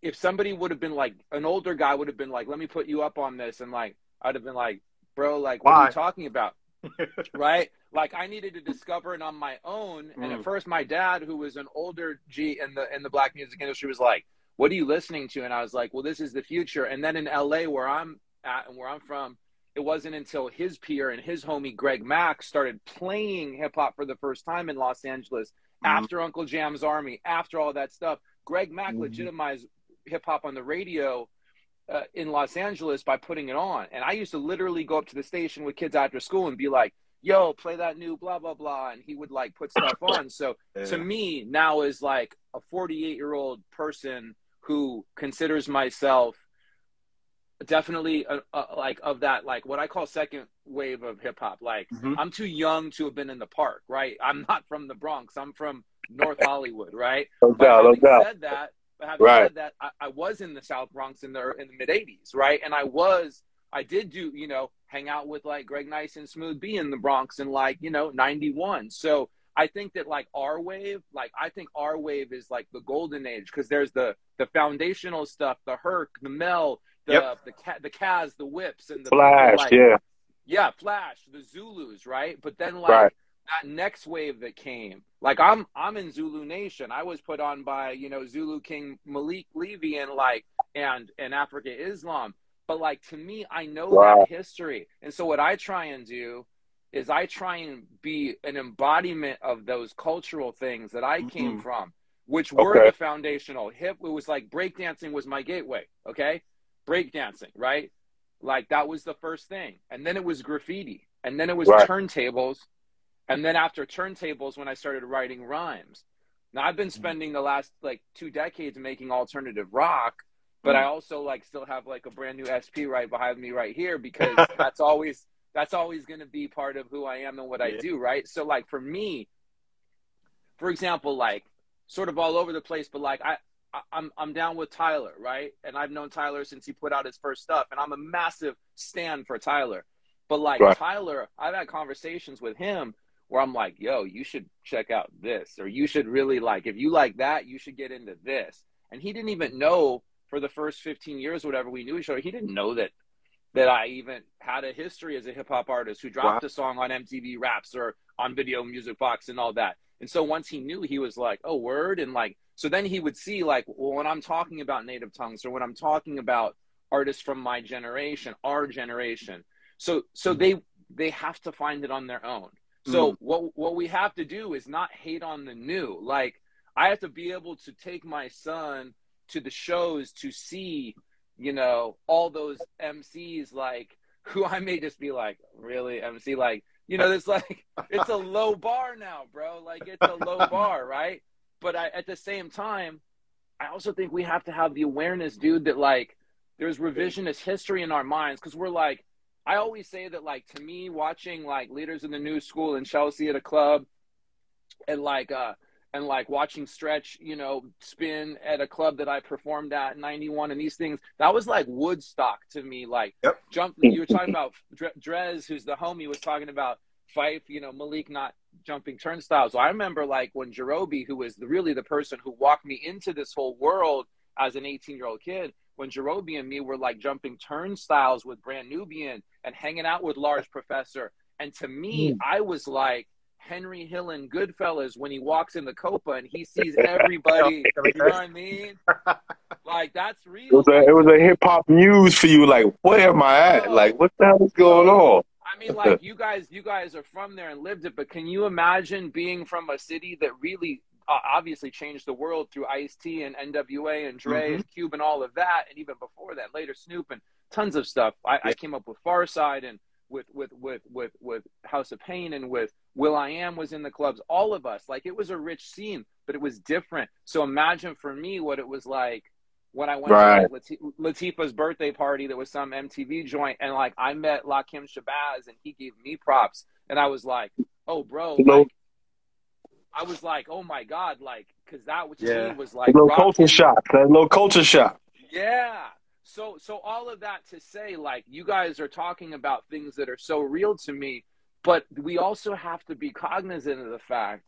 if somebody would have been like an older guy would have been like, let me put you up on this, and like I'd have been like, bro, like what are you talking about? right? Like I needed to discover it on my own. And at Mm. first, my dad, who was an older G in the in the black music industry, was like, "What are you listening to?" And I was like, "Well, this is the future." And then in LA, where I'm at and where I'm from, it wasn't until his peer and his homie Greg Mack started playing hip hop for the first time in Los Angeles Mhm. after Uncle Jam's Army, after all that stuff. Greg Mack Mhm. legitimized hip hop on the radio uh, in Los Angeles by putting it on. And I used to literally go up to the station with kids after school and be like, yo, play that new blah, blah, blah. And he would like put stuff on. So to me, now is like a 48 year old person who considers myself definitely a, a, like of that, like what I call second wave of hip hop. Like, Mhm. I'm too young to have been in the park, right? I'm not from the Bronx. I'm from North Hollywood, right? No doubt, no doubt. said that, but having Right. said that, I, I was in the South Bronx in the er, in the mid '80s, right? And I was, I did do, you know, hang out with like Greg Nice and Smooth B in the Bronx in like you know '91. So I think that like our wave, like I think our wave is like the golden age because there's the the foundational stuff, the Herc, the Mel, the Yep. the Ca- the Kaz, the Whips, and the Flash, like, yeah. yeah, Flash, the Zulus, right? But then like Right. That next wave that came, like I'm I'm in Zulu Nation. I was put on by, you know, Zulu King Malik Levy and like and and Afrika Islam. But like to me, I know Wow. that history. And so what I try and do is I try and be an embodiment of those cultural things that I came Mhm. from, which were Okay. the foundational. Hip it was like breakdancing was my gateway, okay? Breakdancing, right? Like that was the first thing. And then it was graffiti. And then it was Right. turntables. And then after turntables when I started writing rhymes. Now I've been mm-hmm. spending the last like two decades making alternative rock, but I mm-hmm. also like still have like a brand new SP right behind me right here because that's always that's always going to be part of who I am and what I do, right? So like for me, for example, like sort of all over the place, but like I, I I'm I'm down with Tyler, right? And I've known Tyler since he put out his first stuff, and I'm a massive stand for Tyler. But like Right. Tyler, I've had conversations with him where I'm like, yo, you should check out this, or you should really like if you like that, you should get into this. And he didn't even know for the first 15 years, whatever we knew each other, he didn't know that that I even had a history as a hip hop artist who dropped a song on MTV Raps or on Video Music Box and all that. And so once he knew, he was like, "Oh, word!" And like, so then he would see like, well, when I'm talking about native tongues or when I'm talking about artists from my generation, our generation, so so they they have to find it on their own. So mm. what what we have to do is not hate on the new. Like I have to be able to take my son to the shows to see, you know, all those MCs like who I may just be like, really MC like, you know, it's like it's a low bar now, bro. Like it's a low bar, right? But I, at the same time, I also think we have to have the awareness, dude, that like there's revisionist history in our minds because we're like, I always say that like to me, watching like leaders in the new school in Chelsea at a club, and like uh and like watching Stretch, you know, spin at a club that I performed at '91, and these things that was like Woodstock to me. Like Yep. jump, you were talking about Dre- Dres, who's the homie, was talking about Phife, you know, Malik not jumping turnstiles. So I remember like when Jarobi, who was the, really the person who walked me into this whole world as an 18 year old kid, when Jarobi and me were like jumping turnstiles with Brand Nubian and hanging out with Large Professor. And to me, hmm. I was like Henry Hill in Goodfellas when he walks in the Copa and he sees everybody. you know what I mean? Like that's It real. was a it was a hip hop muse for you. Like, where am I at? Like, what the hell is going on? I mean, like you guys, you guys are from there and lived it, but can you imagine being from a city that really uh, obviously changed the world through Ice T and NWA and Dre Mhm. and Cube and all of that, and even before that, later Snoop and tons of stuff. I, I came up with Pharcyde and with with with with with House of Pain and with Will I Am was in the clubs. All of us, like it was a rich scene, but it was different. So imagine for me what it was like when I went Right. to like, Lati- Latifah's birthday party. There was some MTV joint, and like I met Lakim Shabazz, and he gave me props, and I was like, "Oh, bro!" Like, I was like, "Oh my god!" Like, because that was to Yeah. me was A like little culture shock. A little culture shock. yeah. So so all of that to say like you guys are talking about things that are so real to me, but we also have to be cognizant of the fact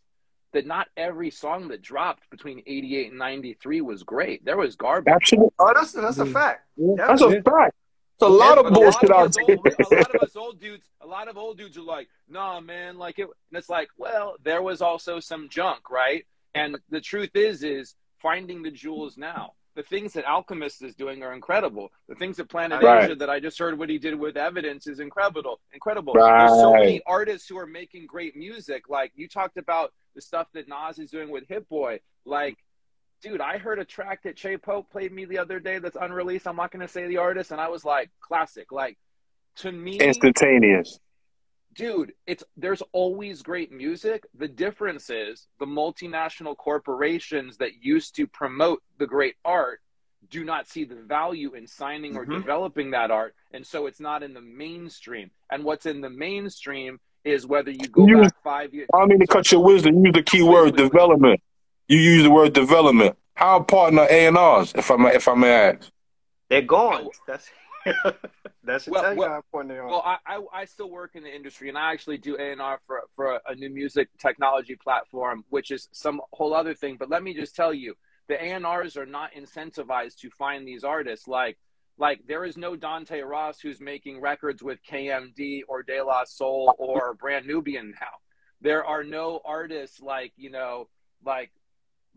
that not every song that dropped between 88 and 93 was great. There was garbage. Absolutely. Oh, that's that's a mm. fact. That's a fact. A lot of bullshit a lot out of, us there. old, a lot of us old dudes, a lot of old dudes are like, nah, man, like it. And it's like, well, there was also some junk, right? And the truth is, is finding the jewels now. The things that Alchemist is doing are incredible. The things that Planet Right. Asia that I just heard what he did with Evidence is incredible. Incredible. There's so many artists who are making great music. Like you talked about the stuff that Nas is doing with Hit-Boy. Like, dude, I heard a track that Che Pope played me the other day that's unreleased. I'm not going to say the artist, and I was like, classic. Like, to me, Instantaneous. dude, it's there's always great music. The difference is the multinational corporations that used to promote the great art do not see the value in signing or Mhm. developing that art, and so it's not in the mainstream. And what's in the mainstream is whether you go You- back five years. I mean to cut your wisdom. Use the key word development. You use the word development. How important are A and R's, if I may, if I may ask? They're gone. That's that's to Well, tell you well- how important they are. Well, I, I I still work in the industry, and I actually do A and R for for a, a new music technology platform, which is some whole other thing. But let me just tell you, the A and R's are not incentivized to find these artists. Like like there is no Dante Ross who's making records with KMD or De La Soul or Brand Nubian now. There are no artists like you know like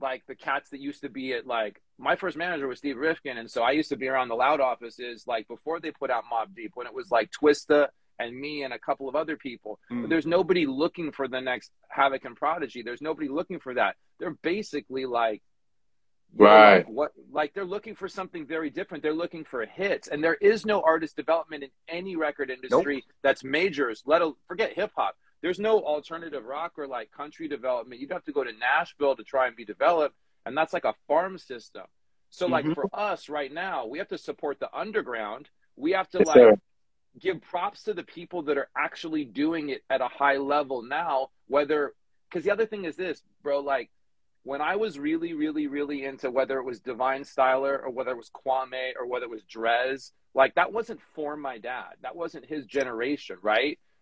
like the cats that used to be at like my first manager was Steve Rifkin, and so I used to be around the Loud offices like before they put out Mobb Deep when it was like Twista and me and a couple of other people. Mm. But there's nobody looking for the next Havoc and Prodigy. There's nobody looking for that. They're basically like you know, Right. like what like they're looking for something very different. They're looking for hits, and there is no artist development in any record industry that's majors. Let al- forget hip hop. There's no alternative rock or like country development. You'd have to go to Nashville to try and be developed, and that's like a farm system. So like Mhm. for us right now, we have to support the underground. We have to Yes, like sir. give props to the people that are actually doing it at a high level now. Whether because the other thing is this, bro, like when I was really, really, really into whether it was Divine Styler or whether it was Kwame or whether it was Dres, like that wasn't for my dad. That wasn't his generation, right?